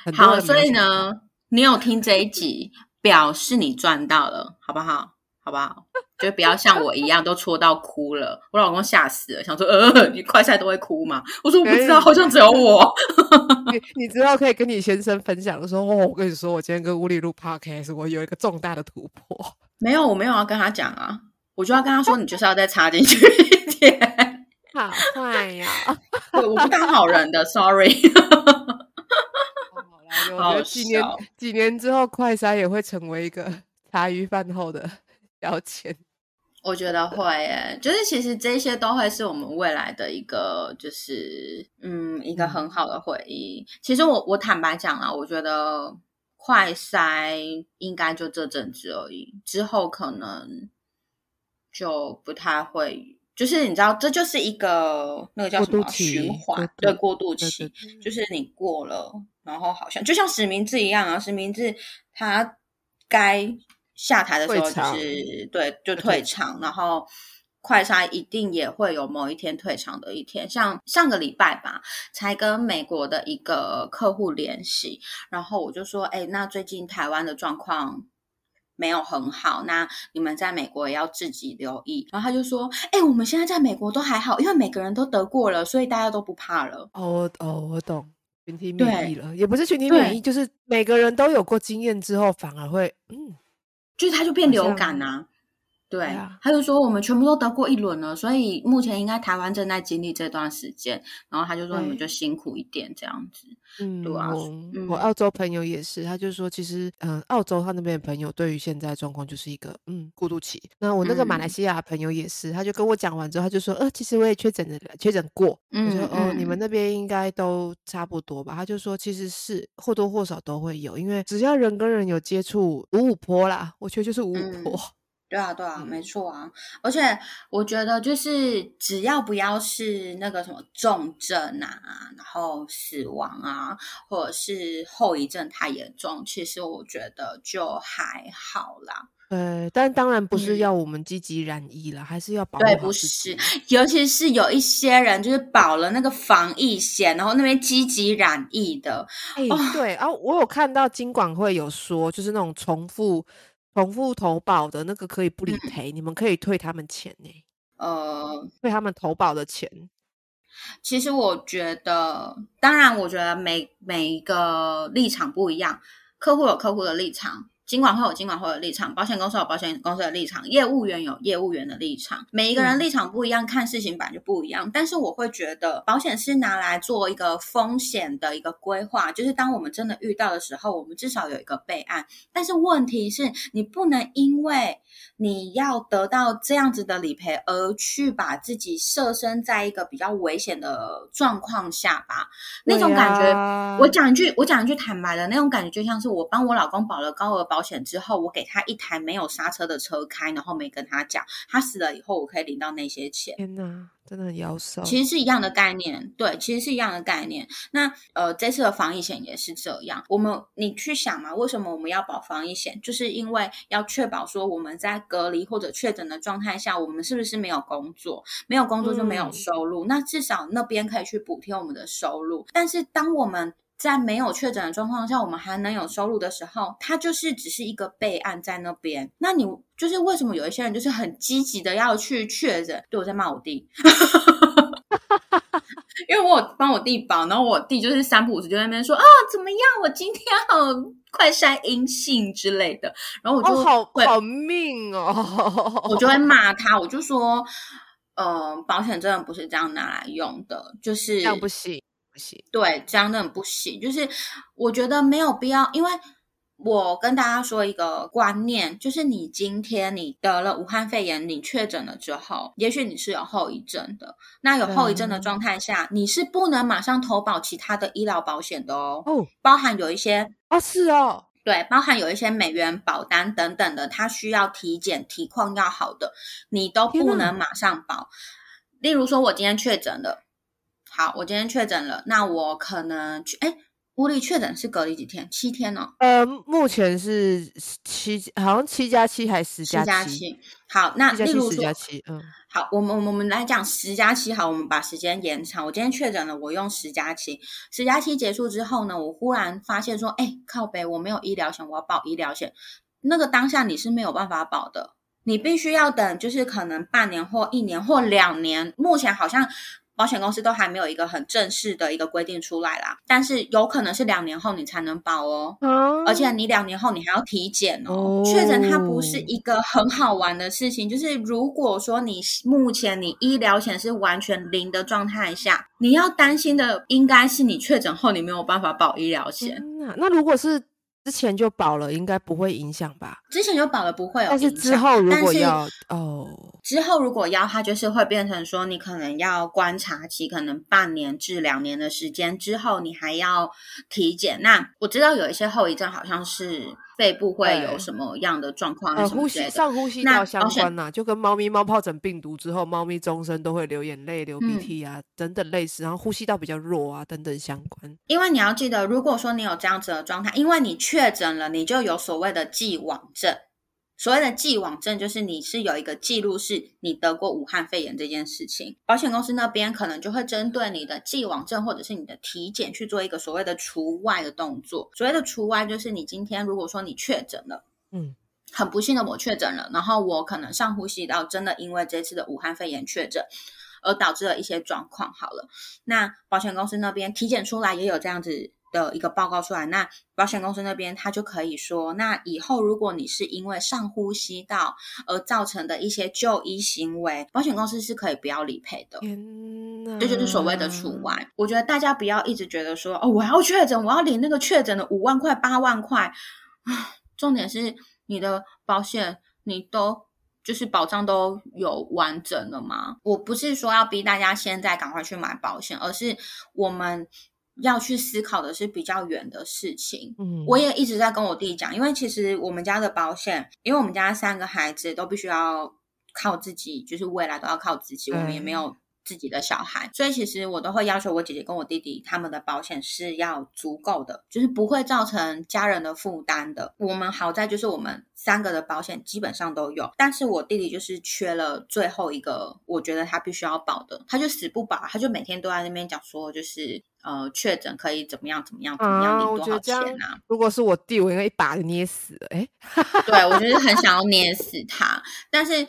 哎，好，所以，呢，你有听这一集，表示你赚到了，好不好？好不好？就不要像我一样都戳到哭了，我老公吓死了，想说呃，你快赛都会哭吗？我说我不知道，哎好像只有我。你你知道可以跟你先生分享说，哦，我跟你说，我今天跟乌里录 podcast，我有一个重大的突破。没有，我没有要跟他讲啊，我就要跟他说，你就是要再插进去一点。好坏呀！我我不当好人的，sorry。好啦我好觉得几年几年之后，快筛也会成为一个茶余饭后的标签。我觉得会诶，就是其实这些都会是我们未来的一个，就是嗯，一个很好的回忆。其实我我坦白讲啊，我觉得快筛应该就这阵子而已，之后可能就不太会。就是你知道，这就是一个那个叫什么循环对过渡期就是你过了，然后好像就像史明志一样啊，史明志他该下台的时候就是对就就退退场，然后快杀一定也会有某一天退场的一天。像上个礼拜吧，才跟美国的一个客户联系，然后我就说，哎，那最近台湾的状况。没有很好，那你们在美国也要自己留意。然后他就说：“哎、我们现在在美国都还好，因为每个人都得过了，所以大家都不怕了。哦，我哦，我懂，群体对免疫了，也不是群体免疫，就是每个人都有过经验之后，反而会嗯，”就是它就变流感啊。对啊，他就说我们全部都得过一轮了，所以目前应该台湾正在经历这段时间。然后他就说你们就辛苦一点这样子。嗯，对啊我嗯我澳洲朋友也是，他就说其实，嗯、澳洲他那边的朋友对于现在状况就是一个嗯过渡期。那我那个马来嗯西亚朋友也是，他就跟我讲完之后，他就说，呃，其实我也确诊了，确诊过。我说，嗯哦，你们嗯那边应该都差不多吧？他就说，其实是或多或少都会有，因为只要人跟人有接触，五五坡啦，我觉得就是五五嗯坡。对啊，对啊，嗯没错啊。而且我觉得，就是只要不要是那个什么重症啊，然后死亡啊，或者是后遗症太严重，其实我觉得就还好啦。对，但当然不是嗯要我们积极染疫了，还是要保护对，不是，尤其是有一些人就是保了那个防疫险，然后那边积极染疫的，哎、哦对，啊我有看到金管会有说，就是那种重复重复投保的那个可以不理嗯。赔，你们可以退他们钱呢、呃，退他们投保的钱。其实我觉得，当然，我觉得每每一个立场不一样，客户有客户的立场，金管会有金管会的立场，保险公司有保险公司的立场，业务员有业务员的立场，每一个人嗯立场不一样，看事情本来就不一样。但是我会觉得，保险是拿来做一个风险的一个规划，就是当我们真的遇到的时候，我们至少有一个备案。但是问题是你不能因为你要得到这样子的理赔，而去把自己设身在一个比较危险的状况下吧。那种感觉，啊我讲一句，我讲一句坦白的，那种感觉就像是我帮我老公保了高额保险之后，我给他一台没有刹车的车开，然后没跟他讲，他死了以后，我可以领到那些钱。天哪，真的很妖兽。其实是一样的概念，对，其实是一样的概念。那呃，这次的防疫险也是这样。我们你去想嘛，为什么我们要保防疫险？就是因为要确保说我们在隔离或者确诊的状态下，我们是不是没有工作？没有工作就没有嗯收入，那至少那边可以去补贴我们的收入。但是当我们在没有确诊的状况下，我们还能有收入的时候，它就是只是一个备案在那边。那你就是为什么有一些人就是很积极的要去确诊？对我在骂我弟，因为我有帮我弟保，然后我弟就是三不五时就在那边说啊怎么样，我今天好快筛阴性之类的，然后我就哦，好会好命哦！我就会骂他，我就说，呃，保险真的不是这样拿来用的，就是这样不行，不行。对，这样真的不行。就是我觉得没有必要，因为我跟大家说一个观念，就是你今天你得了武汉肺炎，你确诊了之后，也许你是有后遗症的。那有后遗症的嗯状态下，你是不能马上投保其他的医疗保险的哦，哦包含有一些啊，是哦，对，包含有一些美元保单等等的，它需要体检、体况要好的，你都不能马上保。例如说，我今天确诊了，好，我今天确诊了，那我可能去，哎，屋里确诊是隔离几天？七天哦，呃，目前是七，好像七加七还是十十加七？好，那例如说，加七，嗯，好，我们我们来讲十加七，好，我们把时间延长。我今天确诊了，我用十加七，十加七结束之后呢，我忽然发现说，哎，靠北，我没有医疗险，我要保医疗险。那个当下你是没有办法保的，你必须要等，就是可能半年或一年或两年。目前好像保险公司都还没有一个很正式的一个规定出来啦，但是有可能是两年后你才能保哦。啊而且你两年后你还要体检哦哦。确诊它不是一个很好玩的事情，就是如果说你目前你医疗险是完全零的状态下，你要担心的应该是你确诊后你没有办法保医疗险。那如果是之前就保了，应该不会影响吧？之前就保了不会有但是，之后如果要哦，之后如果要，它就是会变成说，你可能要观察期，可能半年至两年的时间之后，你还要体检。那我知道有一些后遗症，好像是肺部会有什么样的状况，呃，呼。吸上呼吸道相关呐、就跟猫咪猫疱疹病毒之后，猫咪终身都会流眼泪、流鼻嗯涕啊、等等类似，然后呼吸道比较弱啊等等相关。因为你要记得，如果说你有这样子的状态，因为你确诊了，你就有所谓的既往症。所谓的既往症，就是你是有一个记录，是你得过武汉肺炎这件事情，保险公司那边可能就会针对你的既往症或者是你的体检去做一个所谓的除外的动作。所谓的除外，就是你今天如果说你确诊了，嗯，很不幸的我确诊了，然后我可能上呼吸道真的因为这次的武汉肺炎确诊，而导致了一些状况。好了，那保险公司那边体检出来也有这样子的一个报告出来，那保险公司那边他就可以说，那以后如果你是因为上呼吸道而造成的一些就医行为，保险公司是可以不要理赔的。天，这就是所谓的除外。我觉得大家不要一直觉得说，哦，我要确诊，我要领那个确诊的五万块、八万块啊。重点是你的保险，你都。就是保障都有完整了吗？我不是说要逼大家现在赶快去买保险，而是我们要去思考的是比较远的事情。嗯，我也一直在跟我弟讲，因为其实我们家的保险，因为我们家三个孩子都必须要靠自己，就是未来都要靠自己，我们也没有。自己的小孩，所以其实我都会要求我姐姐跟我弟弟他们的保险是要足够的，就是不会造成家人的负担的。我们好在就是我们三个的保险基本上都有，但是我弟弟就是缺了最后一个，我觉得他必须要保的，他就死不保，他就每天都在那边讲说，就是呃确诊可以怎么样怎么样怎么样领多少钱啊？如果是我弟，我应该一把就捏死了。哎，对我就是很想要捏死他，但是。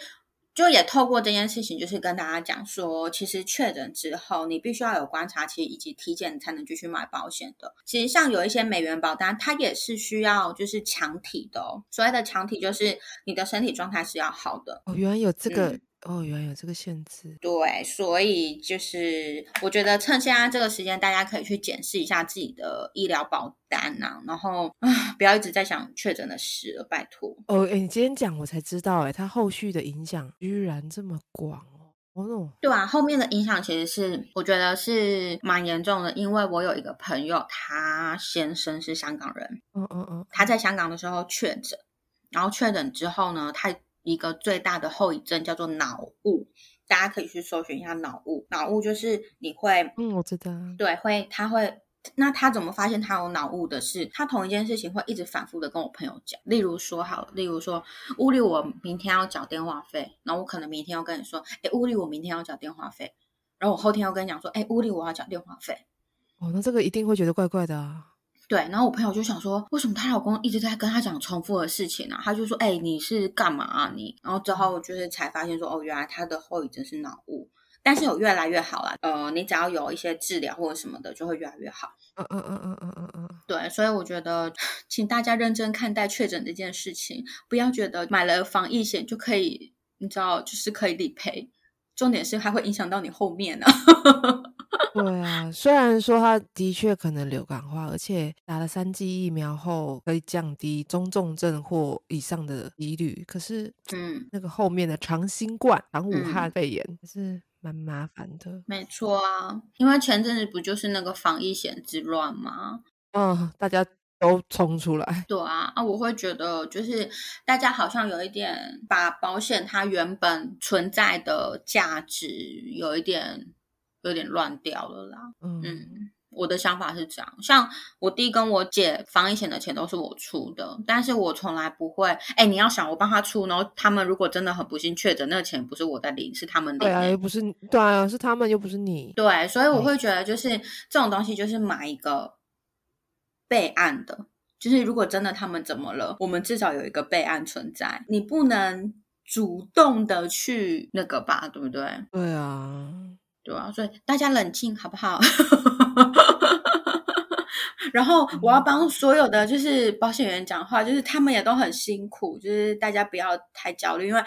就也透过这件事情，就是跟大家讲说，其实确诊之后，你必须要有观察期以及体检才能继续买保险的。其实像有一些美元保单，它也是需要就是强体的哦。所谓的强体，就是你的身体状态是要好的。哦，原来有这个。哦，原来有这个限制。对，所以就是我觉得趁现在这个时间，大家可以去检视一下自己的医疗保单呐，然后啊，不要一直在想确诊的事了，拜托。哦，哎，你今天讲我才知道，哎，它后续的影响居然这么广哦。哦，对啊，后面的影响其实是我觉得是蛮严重的，因为我有一个朋友，他先生是香港人，嗯嗯嗯，他在香港的时候确诊，然后确诊之后呢，他。一个最大的后遗症叫做脑雾，大家可以去搜寻一下脑雾。脑雾就是你会，嗯，我知道，对，会，他会，那他怎么发现他有脑雾的？是他同一件事情会一直反复的跟我朋友讲。例如说，好，例如说，屋里我明天要缴电话费，然后我可能明天要跟你说，哎，屋里我明天要缴电话费，然后我后天要跟你讲说，哎，屋里我要缴电话费。哦，那这个一定会觉得怪怪的啊。对，然后我朋友就想说，为什么她老公一直在跟她讲重复的事情呢？她就说：“哎，你是干嘛啊你？”然后之后就是才发现说，哦，原来她的后遗症是脑雾，但是有越来越好了。呃，你只要有一些治疗或者什么的，就会越来越好。嗯嗯嗯嗯嗯嗯嗯。对，所以我觉得，请大家认真看待确诊这件事情，不要觉得买了防疫险就可以，你知道，就是可以理赔。重点是还会影响到你后面呢。对啊，虽然说它的确可能流感化，而且打了三剂疫苗后可以降低中重症或以上的几率，可是，嗯，那个后面的长新冠、长武汉肺炎还是蛮麻烦的。没错啊，因为前阵子不就是那个防疫险之乱吗？嗯，大家都冲出来。对啊，啊，我会觉得就是大家好像有一点把保险它原本存在的价值有一点。有点乱掉了啦，嗯，我的想法是这样，像我弟跟我姐防疫险的钱都是我出的，但是我从来不会，哎，你要想我帮他出，然后他们如果真的很不幸确诊，那个钱不是我在领，是他们领，对啊，又不是，对啊，是他们又不是你，对，所以我会觉得就是这种东西就是买一个备案的，就是如果真的他们怎么了，我们至少有一个备案存在，你不能主动的去那个吧，对不对？对啊。对啊，所以大家冷静好不好？然后我要帮所有的就是保险员讲话，就是他们也都很辛苦，就是大家不要太焦虑，因为。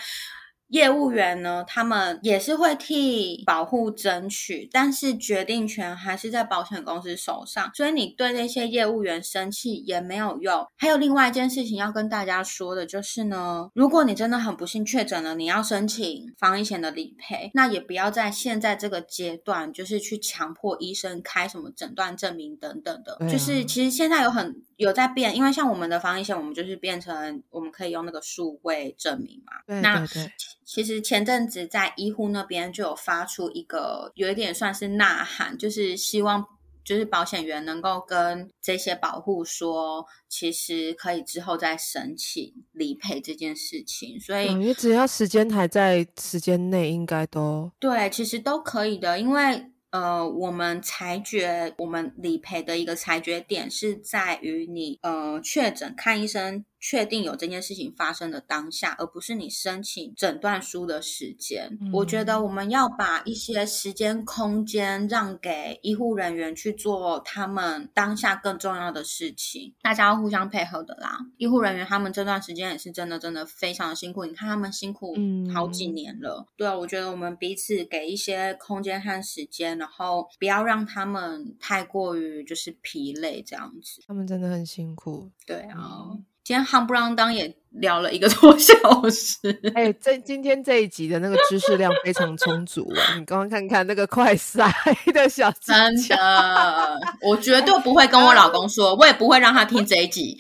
业务员呢，他们也是会替保护争取，但是决定权还是在保险公司手上。所以你对那些业务员生气也没有用。还有另外一件事情要跟大家说的就是呢，如果你真的很不幸确诊了，你要申请防疫险的理赔，那也不要在现在这个阶段就是去强迫医生开什么诊断证明等等的。就是其实现在有很有在变，因为像我们的防疫险，我们就是变成我们可以用那个数位证明嘛。对对对。其实前阵子在医护那边就有发出一个有一点算是呐喊，就是希望就是保险员能够跟这些保护说，其实可以之后再申请理赔这件事情。所以，因为只要时间还在时间内，应该都对，其实都可以的。因为呃，我们裁决我们理赔的一个裁决点是在于你呃确诊看医生。确定有这件事情发生的当下，而不是你申请诊断书的时间。我觉得我们要把一些时间空间让给医护人员去做他们当下更重要的事情，大家要互相配合的啦。医护人员他们这段时间也是真的真的非常的辛苦，你看他们辛苦好几年了。对啊，我觉得我们彼此给一些空间和时间，然后不要让他们太过于就是疲累这样子。他们真的很辛苦。对啊。今天夯不啷当也聊了一个多小时，哎，这今天这一集的那个知识量非常充足啊！你刚刚看看那个快塞的小，真的，我绝对不会跟我老公说，我也不会让他听这一集。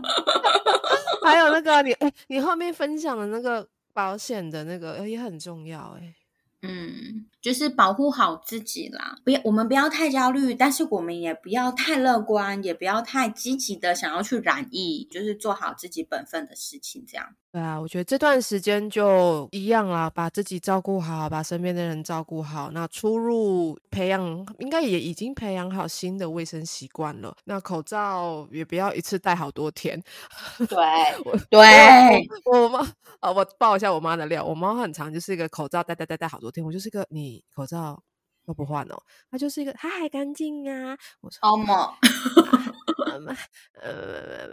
还有那个你，哎，你后面分享的那个保险的那个也很重要，哎。嗯，就是保护好自己啦，不要我们不要太焦虑，但是我们也不要太乐观，也不要太积极的想要去染疫，就是做好自己本分的事情，这样。对啊，我觉得这段时间就一样啦，把自己照顾好，把身边的人照顾好。那出入培养，应该也已经培养好新的卫生习惯了。那口罩也不要一次戴好多天。对，对，我妈啊，我爆一下我妈的料，我妈很长就是一个口罩戴戴戴戴好多天，我就是个你口罩都不换哦，他就是一个他还干净啊。我说好嘛。呃，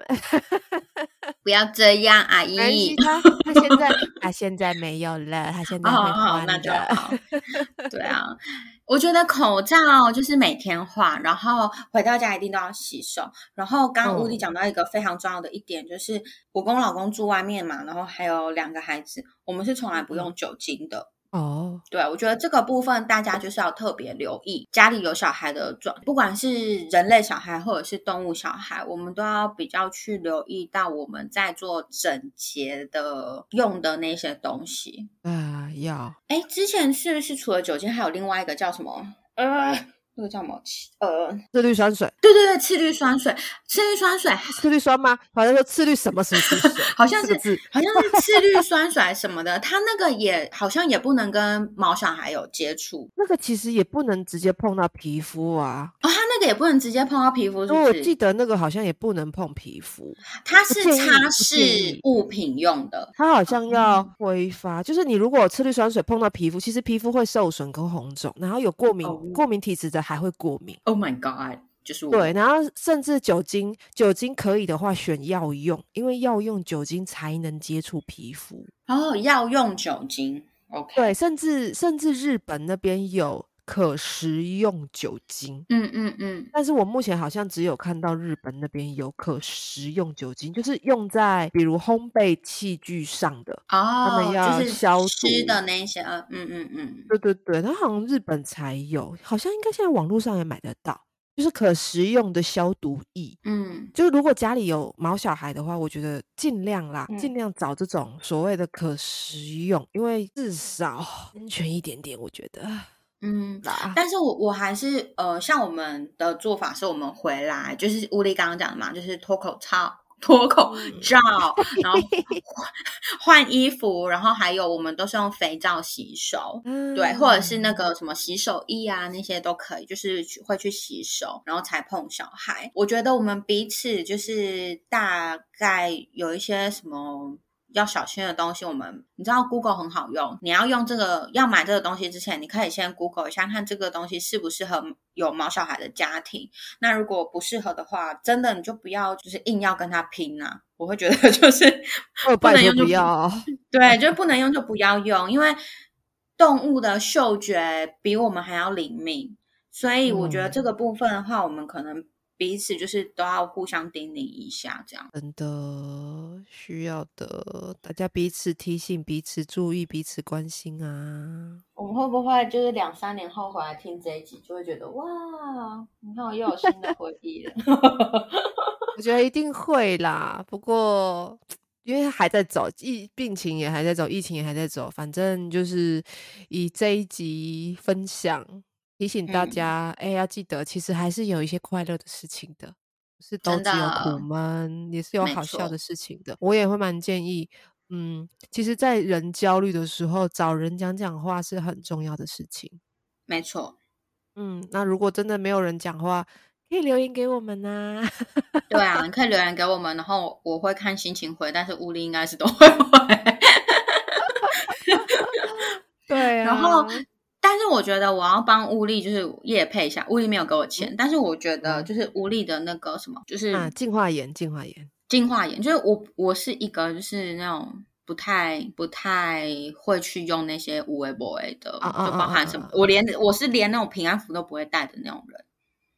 不要这样，阿姨。他他现在他现在没有了，他现在会换的。对啊，我觉得口罩就是每天换，然后回到家一定都要洗手。然后刚刚乌迪讲到一个非常重要的一点，就是我跟我老公住外面嘛，然后还有两个孩子，我们是从来不用酒精的。哦，对，我觉得这个部分大家就是要特别留意，家里有小孩的状，不管是人类小孩或者是动物小孩，我们都要比较去留意到我们在做整洁的用的那些东西啊，要。哎，之前是不是除了酒精，还有另外一个叫什么？呃。那个叫什么？呃，次氯酸水。对对对，次氯酸水，次氯酸水，次氯酸吗？好像说次氯什么什么水，好像是，好像是次氯酸水什么的。它那个也好像也不能跟毛小孩有接触。那个其实也不能直接碰到皮肤啊。哦，它那个也不能直接碰到皮肤，是不是？我记得那个好像也不能碰皮肤。它是擦拭物品用的。它好像要挥发，就是你如果次氯酸水碰到皮肤，其实皮肤会受损跟红肿，然后有过敏、过敏体质的。还会过敏。Oh my god！就是对，然后甚至酒精，酒精可以的话选药用，因为药用酒精才能接触皮肤。哦，药用酒精，OK。对，甚至甚至日本那边有。可食用酒精，嗯嗯嗯，但是我目前好像只有看到日本那边有可食用酒精，就是用在比如烘焙器具上的哦，他们要消毒的那些，嗯嗯嗯，对。对对，它好像日本才有，好像应该现在网络上也买得到，就是可食用的消毒液，嗯，就是如果家里有毛小孩的话，我觉得尽量啦，尽量找这种所谓的可食用，因为至少安全一点点，我觉得。嗯，但是我我还是呃，像我们的做法是，我们回来就是乌力刚刚讲的嘛，就是脱口罩、脱口罩，然后 换衣服，然后还有我们都是用肥皂洗手，对，或者是那个什么洗手液啊，那些都可以，就是会去洗手，然后才碰小孩。我觉得我们彼此就是大概有一些什么。要小心的东西，我们你知道 Google 很好用。你要用这个要买这个东西之前，你可以先 Google 一下，看这个东西适不适合有毛小孩的家庭。那如果不适合的话，真的你就不要就是硬要跟他拼啊！我会觉得 就是不能用就不要，对，就是不能用就不要用，因为动物的嗅觉比我们还要灵敏，所以我觉得这个部分的话，我们可能。彼此就是都要互相叮咛一下，这样真的需要的，大家彼此提醒、彼此注意、彼此关心啊。我们会不会就是两三年后回来听这一集，就会觉得哇，你看我又有新的回忆了？我觉得一定会啦。不过因为还在走，疫病情也还在走，疫情也还在走，反正就是以这一集分享。提醒大家，哎，要记得，其实还是有一些快乐的事情的，不是都只有苦闷，也是有好笑的事情的。我也会蛮建议，嗯，其实，在人焦虑的时候，找人讲讲话是很重要的事情。没错，嗯，那如果真的没有人讲话，可可以留言给我们呐、对啊，你可以留言给我们，然后我会看心情回，但是物力应该是都会回。对啊，然后，但是我觉得我要帮乌力就是夜配一下，乌力没有给我钱，但是我觉得嗯。就是乌力的那个什么，就是啊，净化盐，净化盐，净化盐，就是我我是一个就是那种不太不太会去用那些无为 boy 的，就包含什么我连我是连那种平安符都不会带的那种人，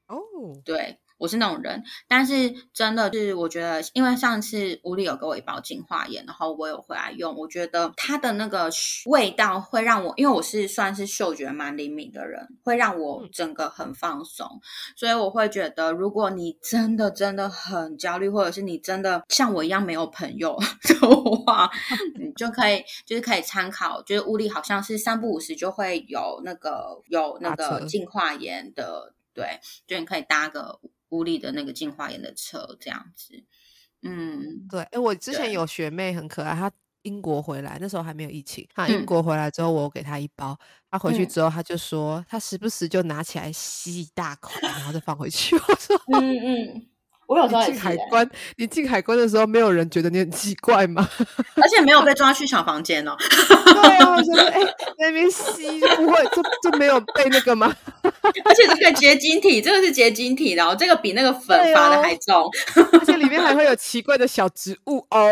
哦，对。我是那种人，但是真的是我觉得，因为上次屋里有给我一包净化盐，然后我有回来用，我觉得它的那个味道会让我，因为我是算是嗅觉蛮灵敏的人，会让我嗯。整个很放松，所以我会觉得，如果你真的真的很焦虑，或者是你真的像我一样没有朋友 的话，你就可以就是可以参考，就是屋里好像是三不五时就会有那个有那个净化盐的，对，就你可以搭个屋里的那个净化炎的车这样子，嗯对，哎，我之前有学妹很可爱，她英国回来，那时候还没有疫情，她英嗯。国回来之后，我给她一包，她回去嗯。之后，她就说她时不时就拿起来吸一大口，然后再放回去。我说嗯嗯，我有时候进海关，你进海关的时候，没有人觉得你很奇怪吗？而且没有被抓去小房间哦。对啊，我觉得哎，在那边吸就不会，就就没有被那个吗？而且这个结晶体，这个是结晶体然后，这个比那个粉对发的哦还重，而且里面还会有奇怪的小植物哦。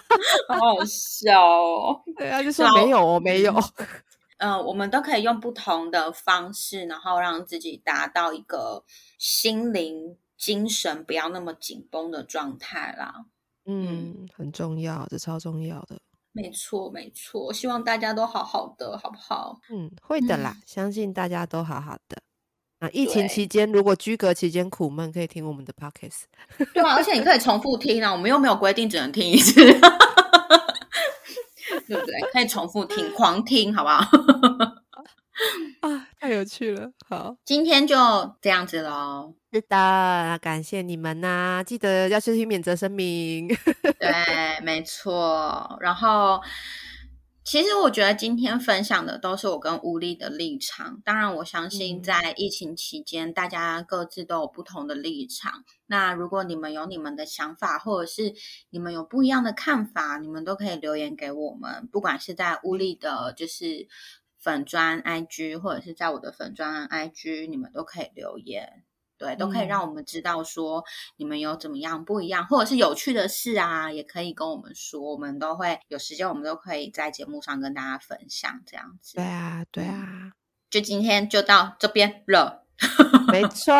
好好笑哦。对啊，就说然后没有哦，没有。呃，我们都可以用不同的方式，然后让自己达到一个心灵、精神不要那么紧绷的状态啦。嗯，很重要，这超重要的。没错，没错，希望大家都好好的，好不好？嗯，会的啦，相信大家都好好的。啊，疫情期间如果居隔期间苦闷，可以听我们的 podcast。对啊，而且你可以重复听啊，我们又没有规定只能听一次，对不对？可以重复听，狂听，好不好？啊，太有趣了！好，今天就这样子喽。是的，感谢你们呐、记得要去听免责声明。对，没错。然后，其实我觉得今天分享的都是我跟吴力的立场。当然，我相信嗯在疫情期间，大家各自都有不同的立场。那如果你们有你们的想法，或者是你们有不一样的看法，你们都可以留言给我们，不管是在乌力的，就是粉砖 IG，或者是在我的粉砖 IG，你们都可以留言。对，都可以嗯让我们知道说你们有怎么样不一样，或者是有趣的事啊，也可以跟我们说，我们都会有时间，我们都可以在节目上跟大家分享这样子对。啊，对啊，就今天就到这边了，没错。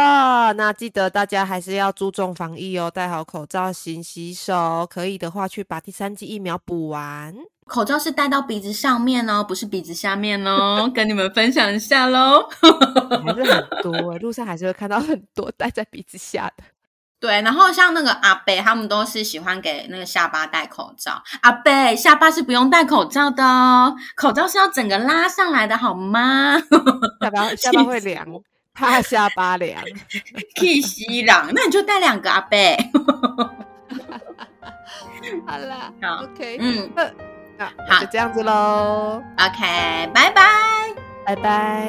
那记得大家还是要注重防疫哦，戴好口罩，勤洗手。可以的话，去把第三剂疫苗补完。口罩是戴到鼻子上面哦，不是鼻子下面哦，跟你们分享一下喽。还是很多、欸，路上还是会看到很多戴在鼻子下的。对，然后像那个阿贝，他们都是喜欢给那个下巴戴口罩。阿贝，下巴是不用戴口罩的哦，口罩是要整个拉上来的，好吗？下巴下巴会凉，怕下巴凉。气息朗，那你就带两个阿贝。好了好，OK，嗯那好就这样子喽，OK，拜拜。拜拜。